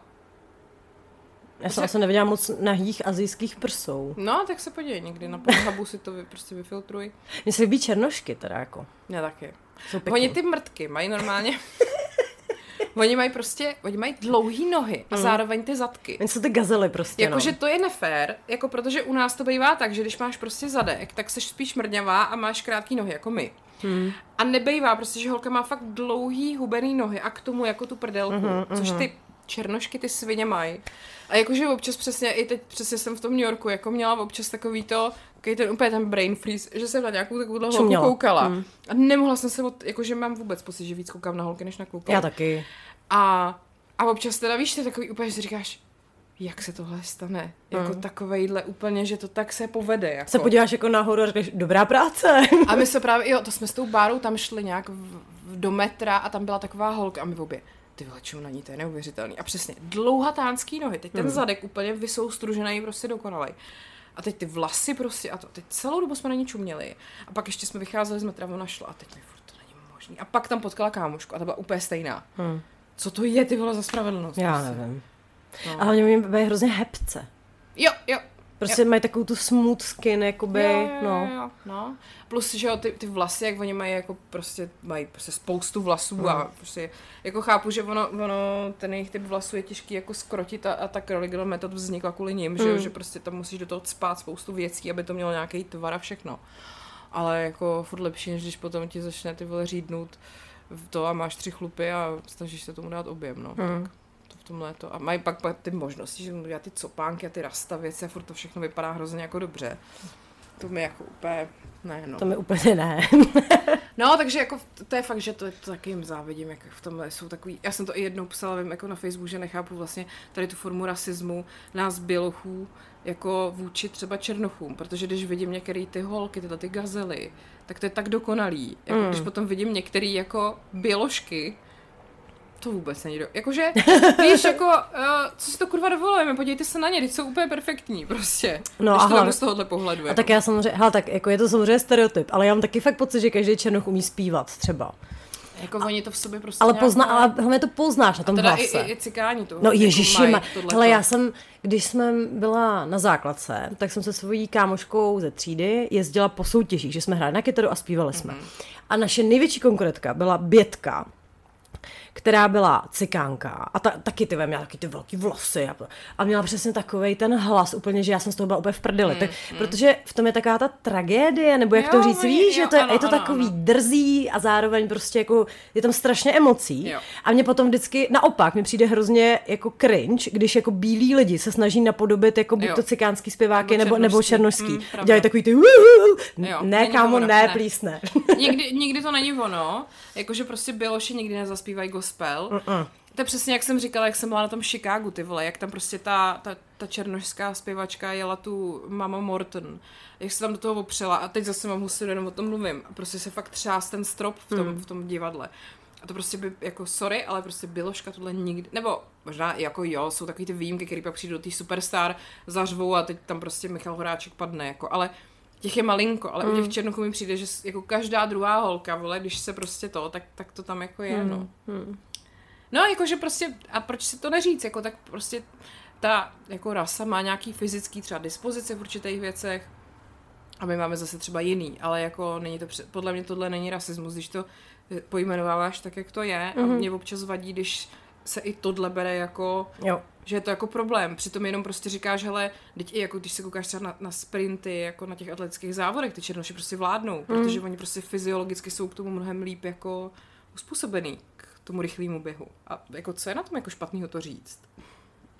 Já jsem asi neviděla moc nahých azijských prsou. no tak se podívej někdy na Pornhubu si to vy, prostě vyfiltruj. Mně se líbí černošky teda jako. Já taky. Oni ty mrtky mají normálně... oni mají prostě, oni mají dlouhý nohy a zároveň ty zadky. Oni jsou ty gazely prostě, Jakože no. to je nefér, jako protože u nás to bývá tak, že když máš prostě zadek, tak jsi spíš mrňavá a máš krátký nohy, jako my. Hmm. A nebejvá prostě, že holka má fakt dlouhý hubený nohy a k tomu jako tu prdelku, mm-hmm, což ty černošky ty svině mají. A jakože občas přesně, i teď přesně jsem v tom New Yorku, jako měla občas takový to, takový ten úplně ten brain freeze, že jsem na nějakou takovou holku koukala. Hmm. A nemohla jsem se, od, jakože mám vůbec pocit, že víc koukám na holky, než na kluky. Já taky. A, a občas teda víš, to je takový úplně, že si říkáš, jak se tohle stane? Jako mm. takovejhle úplně, že to tak se povede. Jako. Se podíváš jako nahoru a říkáš, dobrá práce. A my se právě, jo, to jsme s tou bárou tam šli nějak v, do metra a tam byla taková holka a my obě, ty vole, na ní, to je neuvěřitelný. A přesně, dlouhatánský nohy, teď ten Hmm. zadek úplně vysoustružený, prostě dokonalej. A teď ty vlasy prostě, a to, teď celou dobu jsme na ní čuměli. A pak ještě jsme vycházeli z metra, ona šla a teď mi furt to není možný. A pak tam potkala kámošku a ta byla úplně stejná. Hmm. Co to je, ty vole, za spravedlnost? Já prostě. nevím. No. A hlavně mi bývají hrozně hebce. Jo, jo, Prostě mají takovou tu smooth skin, jakoby, jo, jo, no. jo, jo, no. Plus, že jo, ty, ty vlasy, jak oni mají jako prostě, mají prostě spoustu vlasů a prostě, jako chápu, že ono, ono ten jejich typ vlasů je těžký jako skrotit a, a ta Curly metod vznikla kvůli ním, že jo, že prostě tam musíš do toho spát spoustu věcí, aby to mělo nějaký tvar a všechno. Ale jako furt lepší, než když potom ti začne ty vole řídnout v to a máš tři chlupy a snažíš se tomu dát objem, no. Hmm. Tak to v tomhle to. A mají pak, pak ty možnosti, že já ty copánky a ty rasta věci a furt to všechno vypadá hrozně jako dobře. To mi jako úplně, ne no. To mi úplně ne. No, takže jako to, je fakt, že to, to taky jim závidím, jak v tomhle jsou takový, já jsem to i jednou psala, vím, jako na Facebooku, že nechápu vlastně tady tu formu rasismu nás bělochů jako vůči třeba černochům, protože když vidím některé ty holky, tyhle ty gazely, tak to je tak dokonalý. Jako Mm. když potom vidím některé jako běložky, to vůbec není do... Jakože, víš, jako, uh, co si to kurva dovolujeme, podívejte se na ně, teď jsou úplně perfektní, prostě. No když a to hlavně- z tohohle pohledu. A jako. tak já samozřejmě, hele, tak jako je to samozřejmě stereotyp, ale já mám taky fakt pocit, že každý černoch umí zpívat třeba. Jako oni to v sobě prostě Ale, nějak pozna, ale hlavně to poznáš na tom teda hlase. i, i, i cikáni to. No jako ježiši, tohleto. hele, já jsem, když jsme byla na základce, tak jsem se svojí kámoškou ze třídy jezdila po soutěžích, že jsme hráli na kytaru a zpívali jsme. Mhm. A naše největší konkurentka byla Bětka, která byla cikánka a ta, taky ty měla taky ty velký vlasy a, a měla přesně takový ten hlas úplně, že já jsem z toho byla úplně v prdeli. Tak, protože v tom je taková ta tragédie, nebo jak Jo, to říct, víš, že to je, ano, je to ano, takový ano. drzí a zároveň prostě jako je tam strašně emocí. Jo. A mně potom vždycky naopak mi přijde hrozně jako cringe, když jako bílí lidi se snaží napodobit jako buď Jo. to cikánský zpěváky Nebo nebo, nebo černošský. černošský. Mm. Dělají takový ty Jo, ne kámo, ono, ne, ne. please ne. nikdy, nikdy to není ono, jakože prostě Běloši nikdy nezaspívají gospel. Mm-mm. To je přesně jak jsem říkala, jak jsem byla na tom Chicagu, ty vole, jak tam prostě ta, ta, ta černošská zpěvačka jela tu Mama Morton, jak se tam do toho opřela a teď zase mám husu, jenom o tom mluvím. A prostě se fakt třás ten strop v tom, v tom divadle. A to prostě by, jako sorry, ale prostě Běloška tohle nikdy, nebo možná jako jo, jsou takový ty výjimky, který pak přijdou do té superstar, zařvou a teď tam prostě Michal Horáček padne, jako, ale těch je malinko, ale mm. u těch černochů mi přijde, že jako každá druhá holka, vole, když se prostě to, tak, tak to tam jako je, no. No, jakože prostě, a proč si to neříct, jako tak prostě ta jako rasa má nějaký fyzický třeba dispozice v určitých věcech a my máme zase třeba jiný, ale jako není to, pře- podle mě tohle není rasismus, když to eh, pojmenováváš tak, jak to je a mě občas vadí, když se i tohle bere jako Jo. Že je to jako problém. Přitom jenom prostě říkáš, hele, teď i jako když se koukáš třeba na, na sprinty, jako na těch atletických závodech, ty černoši prostě vládnou, protože oni prostě fyziologicky jsou k tomu mnohem líp jako uspůsobený k tomu rychlému běhu. A jako co je na tom jako špatného to říct?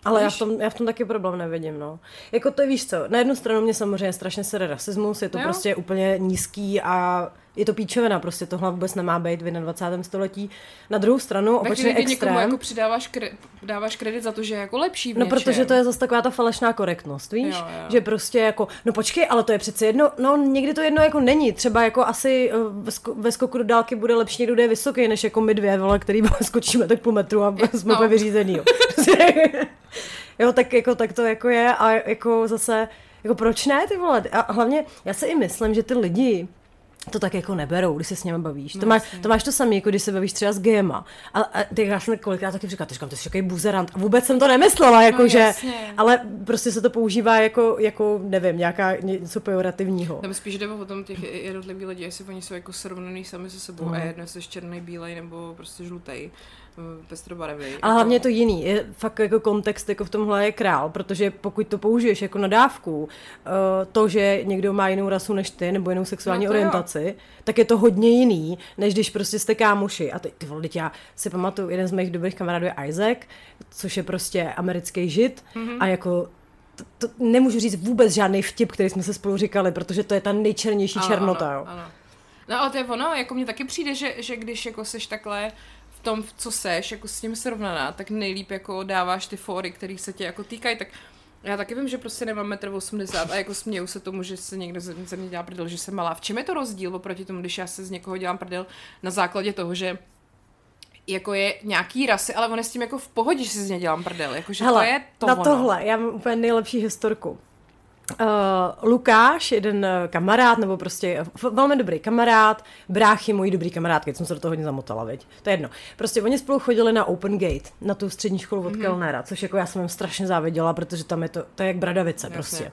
Ale já v, tom, já v tom taky problém nevidím, no. Jako to víš co, na jednu stranu mě samozřejmě strašně sere rasismus, je to Jo. prostě úplně nízký a je to píčovina, prostě tohle vůbec nemá být v 21. století. Na druhou stranu, opačný extrém, někomu jako přidáváš kre, dáváš kredit za to, že je jako lepší v No, něčem. protože to je zase taková ta falešná korektnost, víš? Jo, jo. Že prostě jako, no počkej, ale to je přece jedno, no někdy to jedno jako není. Třeba jako asi eh, ve, sko- ve skoku do dálky bude lepší někdo, kdo je vysoký, než jako my dvě, vole, který skočíme tak po metru a jsme No. vyřízený, jo. jo, tak jako tak to jako je a jako zase Jako proč ne, ty vole? A hlavně, já si i myslím, že ty lidi, to tak jako neberou, když se s nimi bavíš. No, to, máš, to máš to samé, jako když se bavíš třeba s GEMA. A, a ty já jsem kolikrát taky říkala, říkám, ty jsi takový buzerant. A vůbec jsem to nemyslela, jako no, že, jasně. ale prostě se to používá jako, jako nevím, nějaká něco pejorativního. Tam spíš jde o tom těch jednotlivých lidí, jestli oni jsou jako srovnaný sami se sebou no. a jedno, jestli černý, bílej nebo prostě žlutý pestrobarevný. Ale jako... hlavně je to jiný. Je fakt jako kontext jako v tomhle je král, protože pokud to použiješ jako nadávku, uh, to, že někdo má jinou rasu než ty, nebo jinou sexuální no orientaci, jo. tak je to hodně jiný, než když prostě jste kámoši. A ty, ty vole, já si pamatuju, jeden z mých dobrých kamarádů je Isaac, což je prostě americký žid mm-hmm. a jako to, to nemůžu říct vůbec žádný vtip, který jsme se spolu říkali, protože to je ta nejčernější ano, černota. Ano, jo. ano. No ale to je ono, jako mně taky přijde, že, že když jako seš takhle v tom, co seš, jako s tím srovnaná, tak nejlíp jako dáváš ty fóry, které se tě jako týkají, tak já taky vím, že prostě nemám 1,80 m a jako směju se tomu, že se někdo ze mě dělá prdel, že jsem malá. V čem je to rozdíl oproti tomu, když já se z někoho dělám prdel na základě toho, že jako je nějaký rasy, ale on je s tím jako v pohodě, že si z něj dělám prdel. Jako, že Hele, to je to na ono. tohle, já mám úplně nejlepší historku. Uh, Lukáš, jeden eh, kamarád, nebo prostě velmi dobrý kamarád, bráchy, mojí dobrý kamarádky, jsem se do toho hodně zamotala, veď. To je jedno. Prostě oni spolu chodili na Open Gate, na tu střední školu od mm-hmm. Kellnera, což jako já jsem jim strašně záviděla, protože tam je to, to je jak bradavice Jasně. prostě.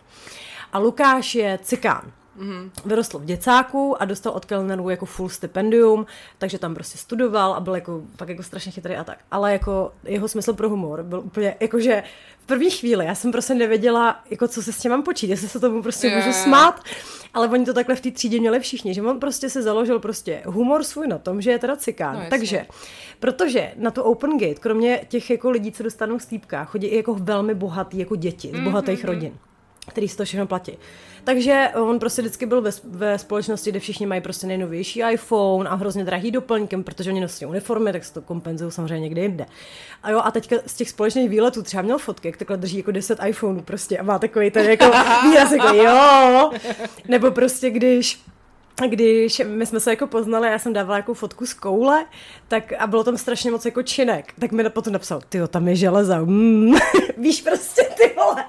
A Lukáš je cikán. Mm-hmm. Vyrostl v děcáku a dostal od Kellnerů jako full stipendium, takže tam prostě studoval a byl jako fakt jako strašně chytrý a tak. Ale jako jeho smysl pro humor byl úplně, jakože v první chvíli já jsem prostě nevěděla, jako co se s tím mám počít, jestli se tomu prostě yeah. můžu smát, ale oni to takhle v té třídě měli všichni, že on prostě se založil prostě humor svůj na tom, že je teda cikán. No, takže, protože na to Open Gate, kromě těch jako lidí, co dostanou stýpka, chodí i jako velmi bohatý jako děti z bohatých mm-hmm. rodin který si to všechno platí. Takže on prostě vždycky byl ve, ve společnosti, kde všichni mají prostě nejnovější iPhone a hrozně drahý doplňkem, protože oni nosí uniformy, tak se to kompenzují samozřejmě někde jinde. A jo, a teďka z těch společných výletů třeba měl fotky, jak takhle drží jako 10 iPhoneů prostě a má takový ten jako výraz jako jo. Nebo prostě když když my jsme se jako poznali, já jsem dávala jako fotku z koule, tak a bylo tam strašně moc jako činek, tak mi potom napsal, ty tam je železa, mm. víš prostě ty vole.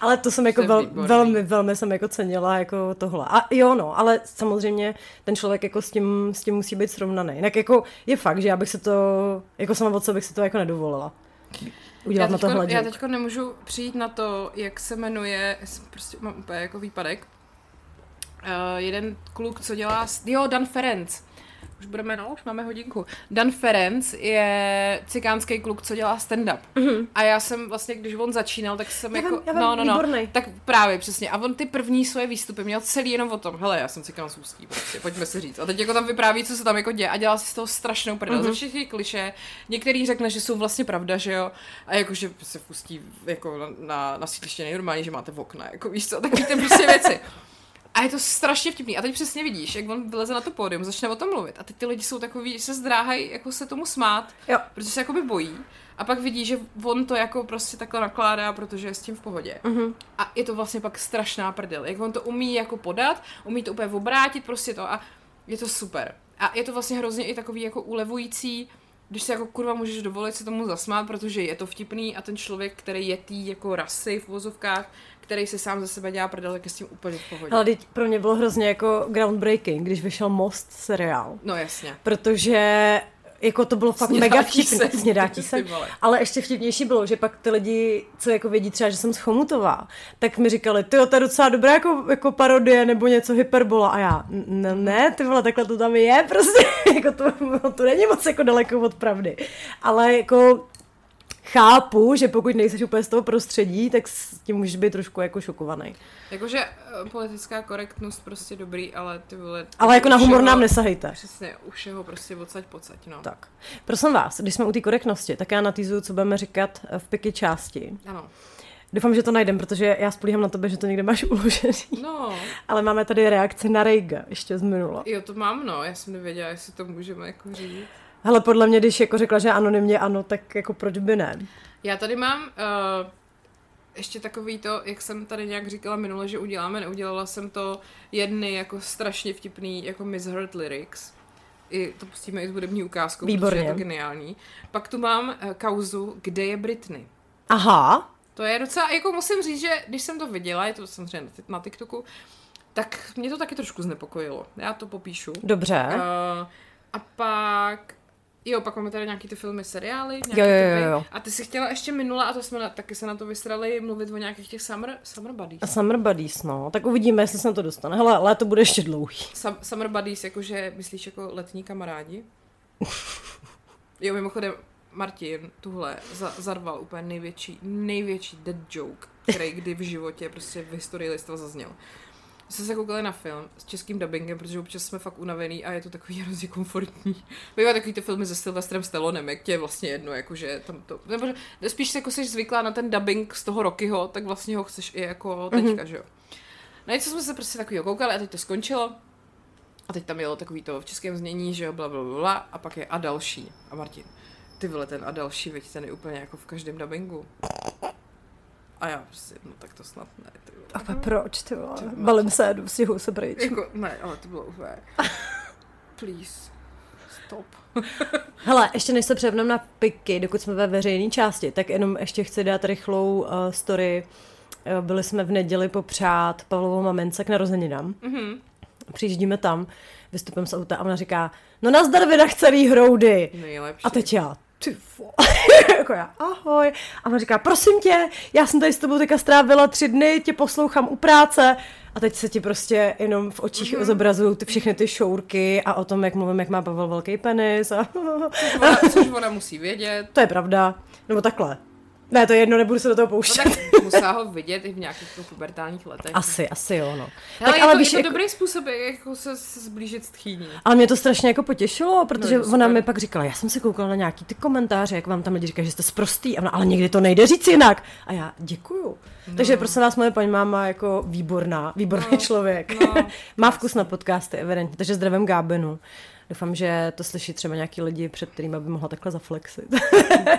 Ale to jsem jako vel, velmi, velmi jsem jako cenila jako tohle. A jo no, ale samozřejmě ten člověk jako s tím, s tím musí být srovnaný. Jinak jako je fakt, že já bych se to, jako sama od sebe bych si to jako nedovolila. Udělat já teďko, na to Já teďko nemůžu přijít na to, jak se jmenuje, prostě mám úplně jako výpadek, uh, jeden kluk, co dělá, jo, Dan Ferenc. Už budeme, no, už máme hodinku. Dan Ferenc je cikánský kluk, co dělá stand-up. Mm-hmm. A já jsem vlastně, když on začínal, tak jsem já jako, vím, já vím, no, no, no, výborný. tak právě přesně. A on ty první svoje výstupy měl celý jenom o tom, hele, já jsem cikán z ústí, prostě, pojďme si říct. A teď jako tam vypráví, co se tam jako děje a dělá si z toho strašnou prdel. Mm-hmm. Ze všech kliše, některý řekne, že jsou vlastně pravda, že jo, a jakože se v ústí jako na, na, na sídliště nejnormální, že máte v okna, jako víš co, takový ty prostě věci. A je to strašně vtipný. A teď přesně vidíš, jak on vyleze na to pódium, začne o tom mluvit. A teď ty lidi jsou takový, že se zdráhají jako se tomu smát, jo. protože se jakoby bojí. A pak vidí, že on to jako prostě takhle nakládá, protože je s tím v pohodě. Mm-hmm. A je to vlastně pak strašná prdel. Jak on to umí jako podat, umí to úplně obrátit, prostě to a je to super. A je to vlastně hrozně i takový jako ulevující, když se jako kurva můžeš dovolit se tomu zasmát, protože je to vtipný a ten člověk, který je tý jako rasy v vozovkách, který si sám ze sebe dělá prdel, tak je s tím úplně v pohodě. Ale pro mě bylo hrozně jako groundbreaking, když vyšel Most seriál. No jasně. Protože jako to bylo fakt Snědátí mega vtipné, snědátí se. Ale ještě vtipnější bylo, že pak ty lidi, co jako vědí třeba, že jsem z Chomutová, tak mi říkali, ty to je docela dobrá jako, jako parodie nebo něco hyperbola a já, ne, ne, ty vole, takhle to tam je, prostě, jako to, to není moc jako daleko od pravdy. Ale jako chápu, že pokud nejsi úplně z toho prostředí, tak s tím můžeš být trošku jako šokovaný. Jakože eh, politická korektnost prostě dobrý, ale ty vole... Ale jako na humor nám nesahejte. Přesně, už jeho prostě odsaď pocať, no. Tak. Prosím vás, když jsme u té korektnosti, tak já natýzuju, co budeme říkat eh, v piky části. Ano. Doufám, že to najdem, protože já spolíhám na tebe, že to někde máš uložený. No. Ale máme tady reakci na Reiga, ještě z minula. Jo, to mám, no. Já jsem nevěděla, jestli to můžeme jako říct. Hele, podle mě, když jako řekla, že anonymně ano, tak jako proč by ne? Já tady mám uh, ještě takový to, jak jsem tady nějak říkala minule, že uděláme, neudělala jsem to jedny jako strašně vtipný, jako misheard lyrics. I to pustíme i s hudební ukázkou, Výborně. protože je to geniální. Pak tu mám uh, kauzu, kde je Britney. Aha. To je docela, jako musím říct, že když jsem to viděla, je to samozřejmě na, na TikToku, tak mě to taky trošku znepokojilo. Já to popíšu. Dobře. Uh, a pak Jo, pak máme tady nějaký ty filmy, seriály. Jo, jo, jo, jo. A ty si chtěla ještě minula, a to jsme na, taky se na to vysrali, mluvit o nějakých těch summer, summer buddies. A summer buddies, no. Tak uvidíme, jestli se na to dostane. Hele, ale to bude ještě dlouhý. Sam, summer buddies, jakože myslíš jako letní kamarádi? jo, mimochodem, Martin tuhle za, zarval úplně největší, největší dead joke, který kdy v životě prostě v historii listva zazněl jsme se koukali na film s českým dubbingem, protože občas jsme fakt unavený a je to takový hrozně komfortní. Bývá takový ty filmy se Sylvestrem Stallonem, jak tě je vlastně jedno, jakože tam to, nebo spíš se jako jsi zvyklá na ten dubbing z toho Rockyho, tak vlastně ho chceš i jako teďka, mm-hmm. že jo. No něco jsme se prostě takový koukali a teď to skončilo. A teď tam jelo takový to v českém znění, že jo, bla, bla, bla, bla a pak je a další. A Martin, ty vole, ten a další, veď ten je úplně jako v každém dubbingu. A já prostě, no tak to snad ne. Ty vole. A proč, ty vole? Balím se, jdu, stěhuji se pryč. Jako, ne, ale to bylo úplně... Please. Stop. Hele, ještě než se přepneme na piky, dokud jsme ve veřejné části, tak jenom ještě chci dát rychlou uh, story. Uh, byli jsme v neděli popřát Pavlovou mamence k narozeninám. Mm-hmm. Přijíždíme tam, vystupem z auta a ona říká, no nazdar vy celý hroudy. Nejlepší. A teď já, ty jako já, ahoj. A on říká, prosím tě, já jsem tady s tebou teďka strávila tři dny, tě poslouchám u práce. A teď se ti prostě jenom v očích mm-hmm. zobrazují ty všechny ty šourky a o tom, jak mluvím, jak má Pavel velký penis. A... Což, ona, což ona musí vědět. To je pravda. Nebo takhle. Ne, to je jedno, nebudu se do toho pouštět. No tak musela ho vidět i v nějakých jako pubertálních letech. Asi, asi jo, no. Hele, tak, je ale to, víš, je to jako... dobrý způsob, jako se, se zblížit s tchýní. Ale mě to strašně jako potěšilo, protože no, ona mi pak říkala, já jsem se koukala na nějaký ty komentáře, jak vám tam lidi říkají, že jste sprostý, a ona, ale někdy to nejde říct jinak. A já děkuju. No. Takže prosím vás, moje paní máma jako výborná, výborný no, člověk. No, Má vkus na podcasty, evidentně. Takže zdravím Gábenu. Doufám, že to slyší třeba nějaký lidi, před kterými by mohla takhle zaflexit.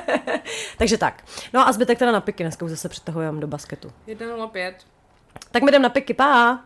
Takže tak. No a zbytek teda na piky, dneska už zase přetahujeme do basketu. 1.05. Tak my jdeme na piky, pá!